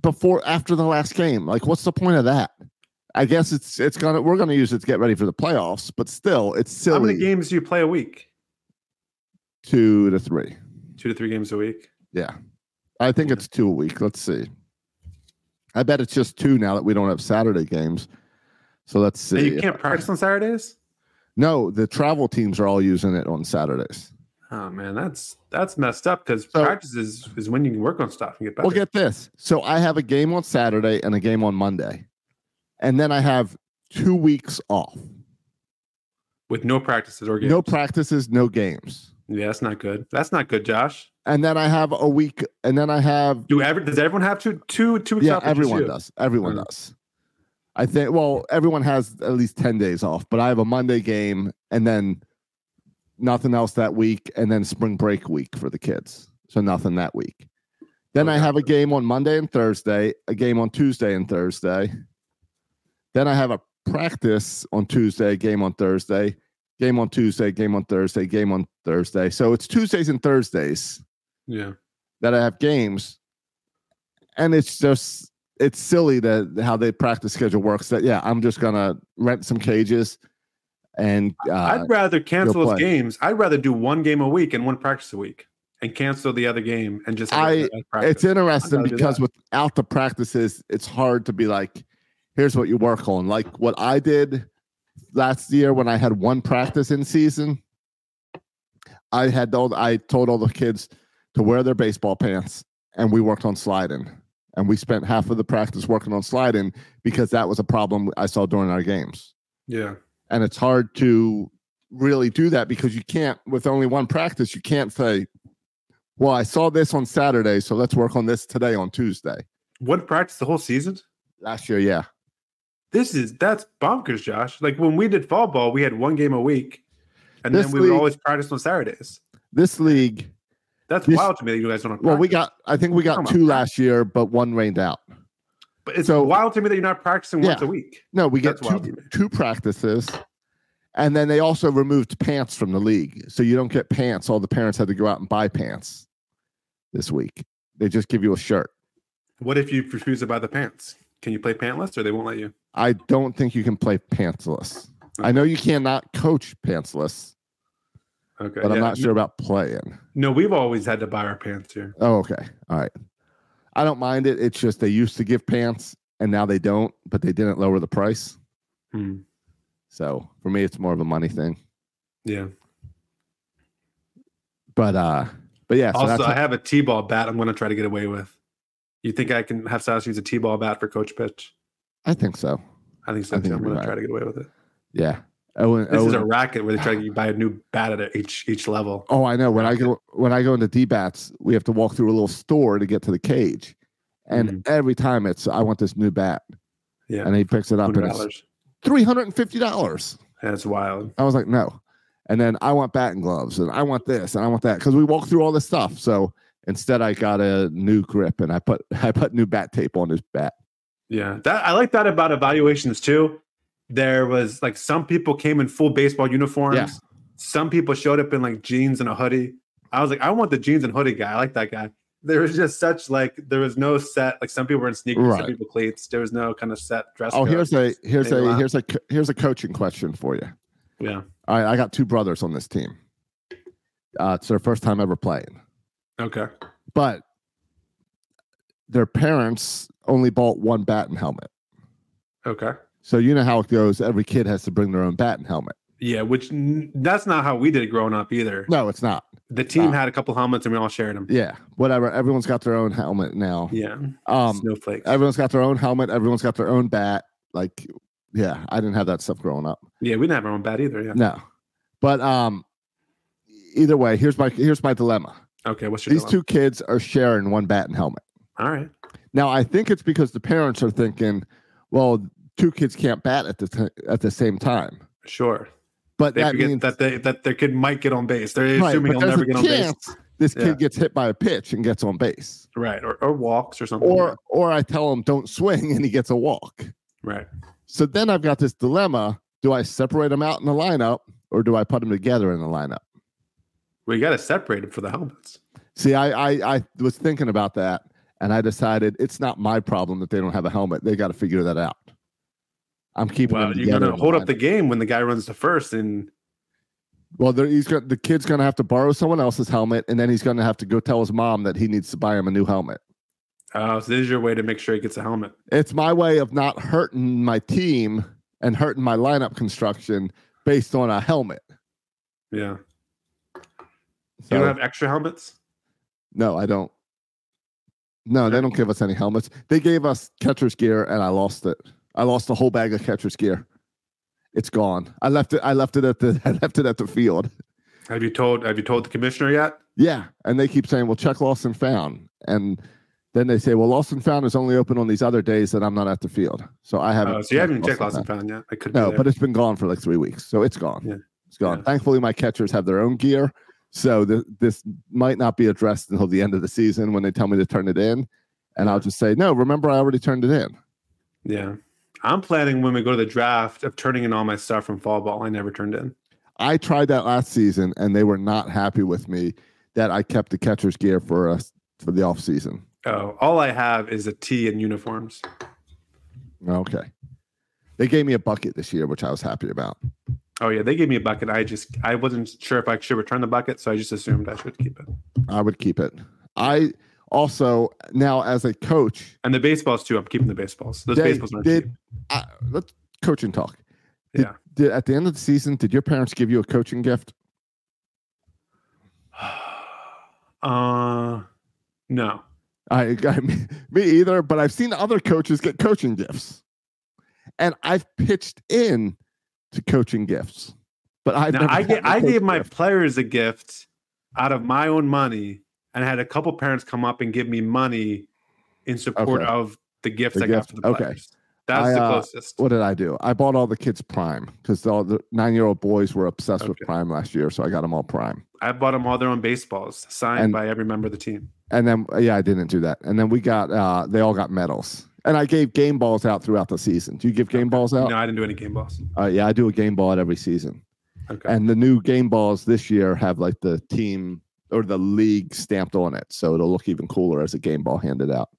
before after the last game. Like, what's the point of that? I guess it's it's gonna we're gonna use it to get ready for the playoffs, but still, it's silly. How many games do you play a week? Two to three. Two to three games a week. Yeah. I think it's two a week. Let's see. I bet it's just two now that we don't have Saturday games. So let's And see. you can't practice on Saturdays? No, the travel teams are all using it on Saturdays. Oh man, that's that's messed up because So- practice is, is when you can work on stuff and get better. Well, get this. So I have a game on Saturday and a game on Monday. And then I have two weeks off. with no practices or games. No practices, no games. Yeah, that's not good. That's not good, Josh. And then I have a week, and then I have Do ever does everyone have two two two weeks yeah, everyone does. Everyone Mm. does. I think well, everyone has at least 10 days off, but I have a Monday game and then nothing else that week, and then spring break week for the kids. So nothing that week. Then I have a game on Monday and Thursday, a game on Tuesday and Thursday. Then I have a practice on Tuesday, game on Thursday, game on Tuesday, game on Thursday, game on Thursday. So it's Tuesdays and Thursdays Yeah. that I have games, and it's just it's silly that how the practice schedule works. That yeah, I'm just gonna rent some cages, and uh, I'd rather cancel those games. I'd rather do one game a week and one practice a week and cancel the other game and just I- it as practice. it's interesting because without the practices, it's hard to be like, here's what you work on. Like what I did last year when I had one practice in season, I had all I told all the kids to wear their baseball pants, and we worked on sliding. And we spent half of the practice working on sliding because that was a problem I saw during our games. yeah. And it's hard to really do that because you can't, with only one practice, you can't say, well, I saw this on Saturday, so let's work on this today on Tuesday. One practice the whole season? Last year, yeah. This is that's bonkers, Josh. Like when we did fall ball, we had one game a week, and This then we would always practice on Saturdays. This league, That's This- wild to me that you guys don't. Well, we got, I think we got on, two man. last year, but one rained out. but it's so- wild to me that you're not practicing once Yeah. a week. No, we get That's two, two practices. And then they also removed pants from the league. So you don't get pants. All the parents had to go out and buy pants this week. They just give you a shirt. What if you refuse to buy the pants? Can you play pantless, or they won't let you? I don't think you can play pantsless. I know you cannot coach pantsless, Okay, but I'm not sure about playing. No, we've always had to buy our pants here. Oh, okay. All right. I don't mind it. It's just they used to give pants and now they don't, but they didn't lower the price. Hmm. So for me, it's more of a money thing. Yeah. But uh, but yeah. So also, I have a T-ball bat. I'm going to try to get away with. You think I can have Sas use a T-ball bat for coach pitch? I think so. I think so I think I'm going to try to get away with it. Yeah. Owen, This is a racket where they try to buy a new bat at each each level. oh, I know. When I go when I go into D bats, we have to walk through a little store to get to the cage, and Mhm. every time it's I want this new bat, Yeah, and he picks it up and it's $100. three hundred and fifty dollars. That's wild. I was like, no. And then I want batting gloves and I want this and I want that because we walk through all this stuff. So instead, I got a new grip and I put I put new bat tape on his bat. Yeah, that I like that about evaluations too. There was like some people came in full baseball uniforms. Yeah. Some people showed up in like jeans and a hoodie. I was like, I want the jeans and hoodie guy. I like that guy. There was just such like there was no set. Like some people were in sneakers, Right. some people cleats. There was no kind of set dress. Oh, here's a here's a here's a here's a coaching question for you. yeah. All right, I got two brothers on this team. Uh, it's their first time ever playing, Okay. but their parents only bought one bat and helmet. Okay. So you know how it goes. Every kid has to bring their own bat and helmet. Yeah, which n- that's not how we did it growing up either. No, it's not. The team no. had a couple helmets and we all shared them. Yeah, whatever. Everyone's got their own helmet now. Yeah. Um, Snowflakes. everyone's got their own helmet. Everyone's got their own bat. Like Yeah, I didn't have that stuff growing up. Yeah, we didn't have our own bat either. Yeah. No, but um, either way, here's my here's my dilemma. Okay, what's your These dilemma? two kids are sharing one bat and helmet. All right. Now, I think it's because the parents are thinking, well, two kids can't bat at the t- at the same time. Sure. But They that forget means that they that their kid might get on base. They're right, assuming he'll never get on base. this Yeah. kid gets hit by a pitch and gets on base, Right. Or, or walks or something. or or I tell him don't swing and he gets a walk. right. So then I've got this dilemma: do I separate them out in the lineup, or do I put them together in the lineup? You got to separate it for the helmets. See, I, I I was thinking about that, and I decided it's not my problem that they don't have a helmet. They got to figure that out. I'm keeping Well, them you're gonna hold up the game when the guy runs to first, and Well, he's got the kid's going to have to borrow someone else's helmet, and then he's going to have to go tell his mom that he needs to buy him a new helmet. uh, so this is your way to make sure he gets a helmet. It's my way of not hurting my team and hurting my lineup construction based on a helmet. Yeah. So, you don't have extra helmets. no, I don't. No, they don't give us any helmets. They gave us catcher's gear, and I lost it. I lost a whole bag of catcher's gear. It's gone. I left it. I left it at the. I left it at the field. Have you told Have you told the commissioner yet? Yeah, and they keep saying, "Well, check lost and found," and then they say, "Well, lost and found is only open on these other days that I'm not at the field." So I haven't. Oh, so you haven't checked lost and found yet. I could. No, but it's been gone for like three weeks, so it's gone. Yeah. It's gone. Yeah. Thankfully, my catchers have their own gear, so th- this might not be addressed until the end of the season when they tell me to turn it in, and I'll just say, "No, remember, I already turned it in." yeah. I'm planning when we go to the draft of turning in all my stuff from fall ball. I never turned in. I tried that last season, and they were not happy with me that I kept the catcher's gear for us for the off season. Oh, all I have is a tee and uniforms. Okay. They gave me a bucket this year, which I was happy about. Oh yeah, they gave me a bucket. I just I wasn't sure if I should return the bucket, so I just assumed I should keep it. I would keep it. I also now as a coach, And the baseballs too. I'm keeping the baseballs. Those Dave, baseballs aren't did- cheap. I, let's coaching talk. Did, Yeah. did at the end of the season, did your parents give you a coaching gift? Uh, no. I, I me either, but I've seen other coaches get coaching gifts, and I've pitched in to coaching gifts. But I Now, I, ga- I gave my players a gift out of my own money, and I had a couple parents come up and give me money in support Okay. of the gifts The I got for the okay. players. That's I, the uh, closest. What did I do? I bought all the kids Prime because all the nine-year-old boys were obsessed with Prime last year, so I got them all Prime. I bought them all their own baseballs signed And- by every member of the team. And then yeah, I didn't do that. And then we got uh they all got medals. And I gave game balls out throughout the season. Do you give game balls out? No, I didn't do any game balls. Uh, yeah, I do a game ball at every season. Okay. And the new game balls this year have like the team or the league stamped on it, so it'll look even cooler as a game ball handed out.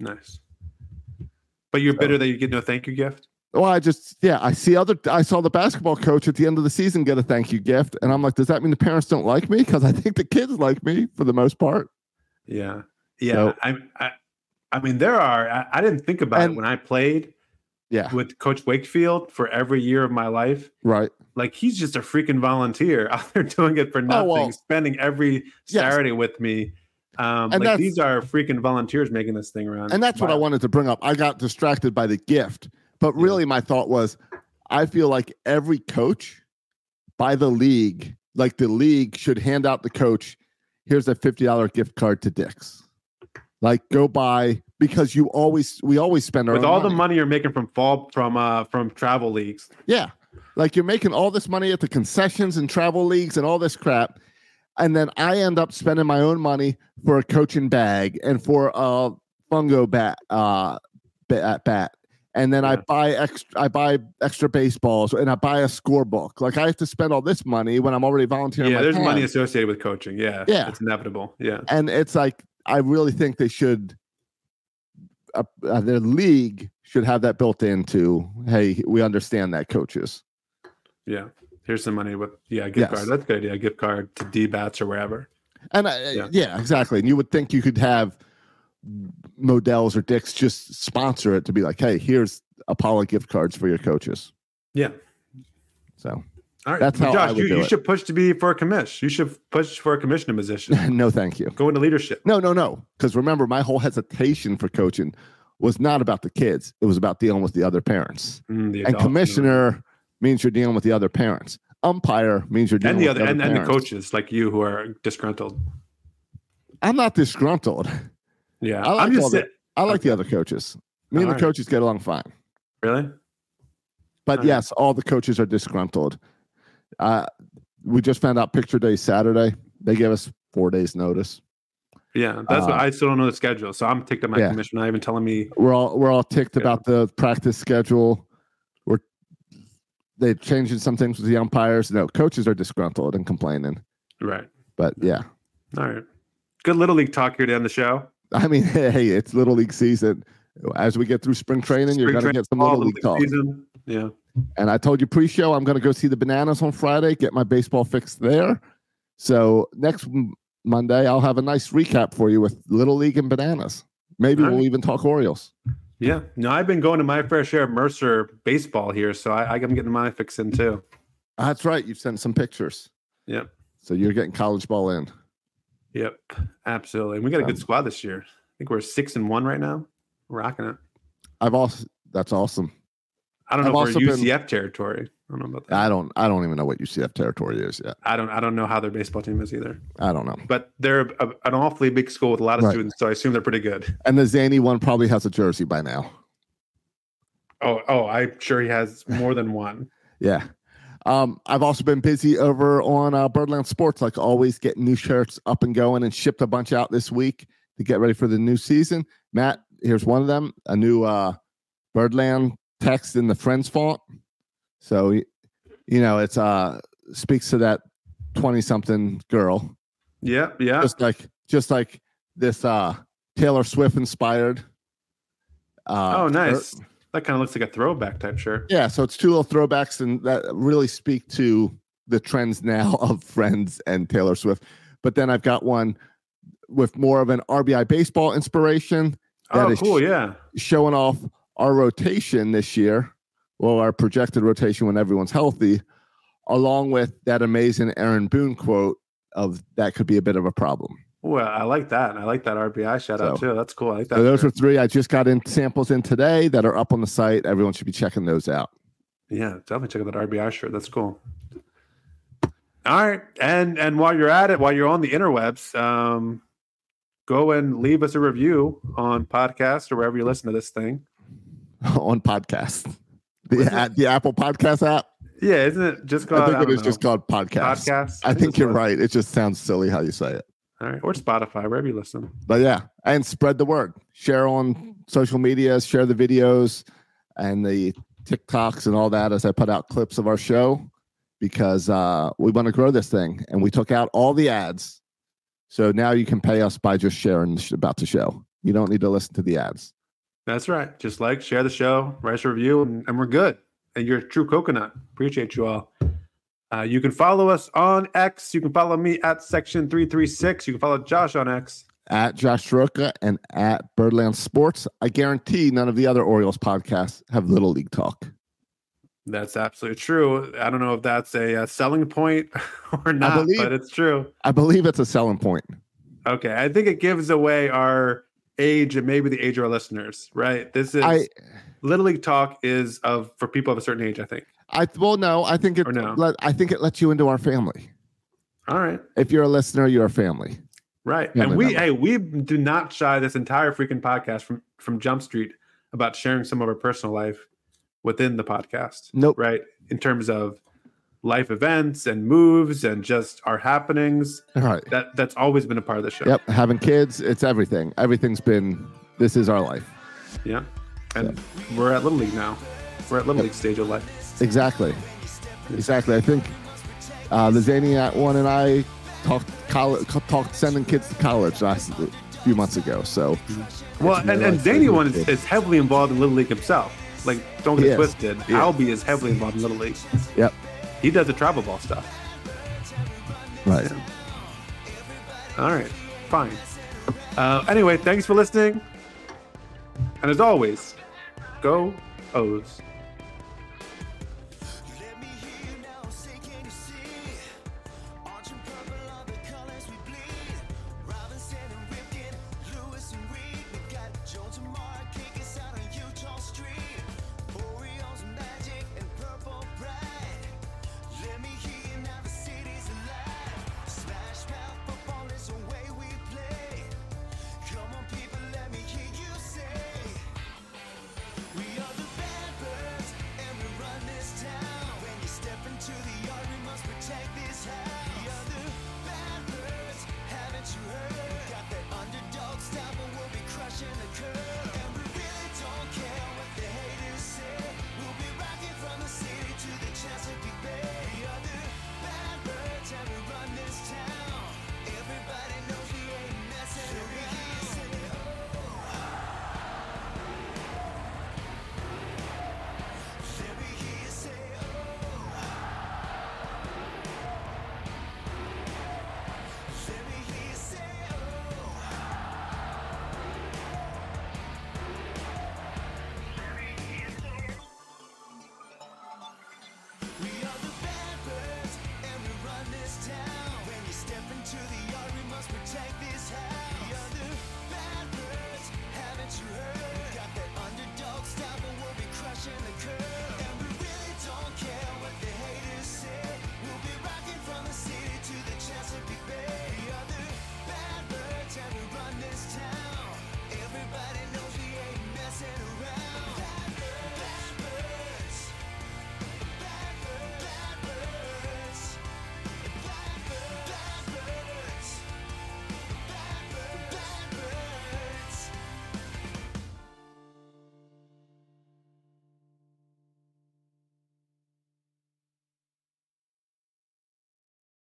nice. But you're So- bitter that you get no thank you gift? Well, I just yeah, I see other. I saw the basketball coach at the end of the season get a thank you gift, and I'm like, does that mean the parents don't like me? Because I think the kids like me for the most part. Yeah. Yeah. So- I, I I mean, there are I, I didn't think about And- it when I played Yeah, with Coach Wakefield for every year of my life. right. Like he's just a freaking volunteer out there doing it for nothing, Oh, well, spending every Saturday with me. Um, And like these are freaking volunteers making this thing around. And that's what I wanted to bring up. I got distracted by the gift, but really my thought was I feel like every coach by the league, like the league should hand out the coach, here's a $50 gift card to Dick's. Like go buy because you always we always spend our with all the money. money you're making from fall from uh from travel leagues. Yeah. Like you're making all this money at the concessions and travel leagues and all this crap. And then I end up spending my own money for a coaching bag and for a fungo bat uh bat, bat. And then I buy extra I buy extra baseballs and I buy a scorebook. Like I have to spend all this money when I'm already volunteering. Yeah, there's time. money associated with coaching. Yeah, Yeah. it's inevitable. Yeah, And it's like I really think they should uh, uh, their league should have that built into hey, we understand that coaches. yeah. Here's some money with yeah gift Yes. card. That's a good idea. Gift card to D bats or wherever. And I, Yeah. yeah. exactly. And you would think you could have Modell's or Dicks just sponsor it to be like, hey, here's Apollo gift cards for your coaches. Yeah. So All right, That's how I Josh, would you, do you it. should push to be for a commish. You should push for a commissioner position. no, thank you. Go into leadership. No, no, no. Because remember, my whole hesitation for coaching was not about the kids. It was about dealing with the other parents. Mm, the And commissioner means you're dealing with the other parents. Umpire means you're dealing and the with other and, and the coaches like you who are disgruntled. I'm not disgruntled. Yeah, I like I'm just all the- I like the other coaches. Me and the Alright. coaches get along fine. really. But Alright. yes, all the coaches are disgruntled. Uh, we just found out picture day Saturday. They gave us four days notice. Yeah, that's what Uh, I still don't know the schedule, so I'm ticked at my yeah. commission. Not even telling me. We're all we're all ticked Yeah. about the practice schedule. We're they're changing some things with the umpires. No, coaches are disgruntled and complaining. Right. But yeah, All right. Good little league talk here to end the show. I mean, hey, it's little league season. As we get through spring training, you're going to get some little league talk. season. Yeah. And I told you pre-show I'm going to go see the Bananas on Friday, get my baseball fix there. So next m- Monday I'll have a nice recap for you with Little League and Bananas. Maybe All we'll even talk Orioles. Yeah. No, I've been going to my fair share of Mercer baseball here, so I, I'm getting my fix in too. That's right. You've sent some pictures. Yep. So you're getting college ball in. Yep. Absolutely. And we got a good Um, squad this year. I think we're six and one right now. We're rocking it. I've also that's awesome. I don't know I've if we're also been- UCF territory. I don't know about that. I don't I don't even know what UCF territory is yet. I don't. I don't know how their baseball team is either. I don't know. But they're a, an awfully big school with a lot of Right. students, so I assume they're pretty good. And the Zany one probably has a jersey by now. Oh, oh, I'm sure he has more than one. Yeah. Um, I've also been busy over on uh, Birdland Sports, like always, getting new shirts up and going and shipped a bunch out this week to get ready for the new season. Matt, here's one of them a new uh, Birdland text in the Friends font. So, you know, it's uh speaks to that 20 something girl, Yeah, yeah. just like, just like this uh, Taylor Swift inspired. Uh, oh, shirt. nice. That kind of looks like a throwback type shirt. Yeah, so it's two little throwbacks and that really speak to the trends now of Friends and Taylor Swift. But then I've got one with more of an RBI baseball inspiration that Oh, cool. Yeah. showing off our rotation this year, well, our projected rotation when everyone's healthy, along with that amazing Aaron Boone quote of that could be a bit of a problem. Well, I like that. I like that RBI shout out too. That's cool. I like that. So those are three I just got in samples in today that are up on the site. Everyone should be checking those out. Yeah, definitely check out that RBI shirt. That's cool. All right, and and while you're at it, while you're on the interwebs, um, go and leave us a review on podcast or wherever you listen to this thing. on podcast. The, it? at the Apple Podcast app. Yeah, isn't it just called? I think it don't is just called podcast. podcast. I think you're right. It just sounds silly how you say it. All right, or Spotify, wherever you listen. But yeah, and spread the word. Share on social media, share the videos and the TikToks and all that as I put out clips of our show because uh, we want to grow this thing. And we took out all the ads. So now you can pay us by just sharing about the show. You don't need to listen to the ads. That's right. Just like share the show, write a review, and, and we're good. And you're a true coconut. Appreciate you all. Uh, you can follow us on X. You can follow me at section 336. You can follow Josh on X. At Josh Roca and at Birdland Sports. I guarantee none of the other Orioles podcasts have Little League talk. That's absolutely true. I don't know if that's a, uh selling point or not, believe- but it's true. I believe it's a selling point. Okay. I think it gives away our age and maybe the age of our listeners, right? This is I Little League talk is of for people of a certain age, I think. I well no, I think it no? let I think it lets you into our family. All right. If you're a listener, you're a family. Right. Yeah, and we no. hey, we do not shy this entire freaking podcast from from Jump Street about sharing some of our personal life within the podcast. Nope. Right. In terms of life events and moves and just our happenings. All right. That that's always been a part of the show. Yep. Having kids, it's everything. Everything's been this is our life. Yeah. And we're at Little League now. We're at Little Yep. League stage of life. Exactly. Exactly. I think uh, the Zaniac one and I talked college, talked sending kids to college last a few months ago. So Well, and, and Little one is, is heavily involved in Little League himself. Like, don't get He twisted. Is. Albie is heavily involved in Little League. yep. He does the travel ball stuff. Right. All right, fine. Uh, anyway, thanks for listening. And as always, go O's.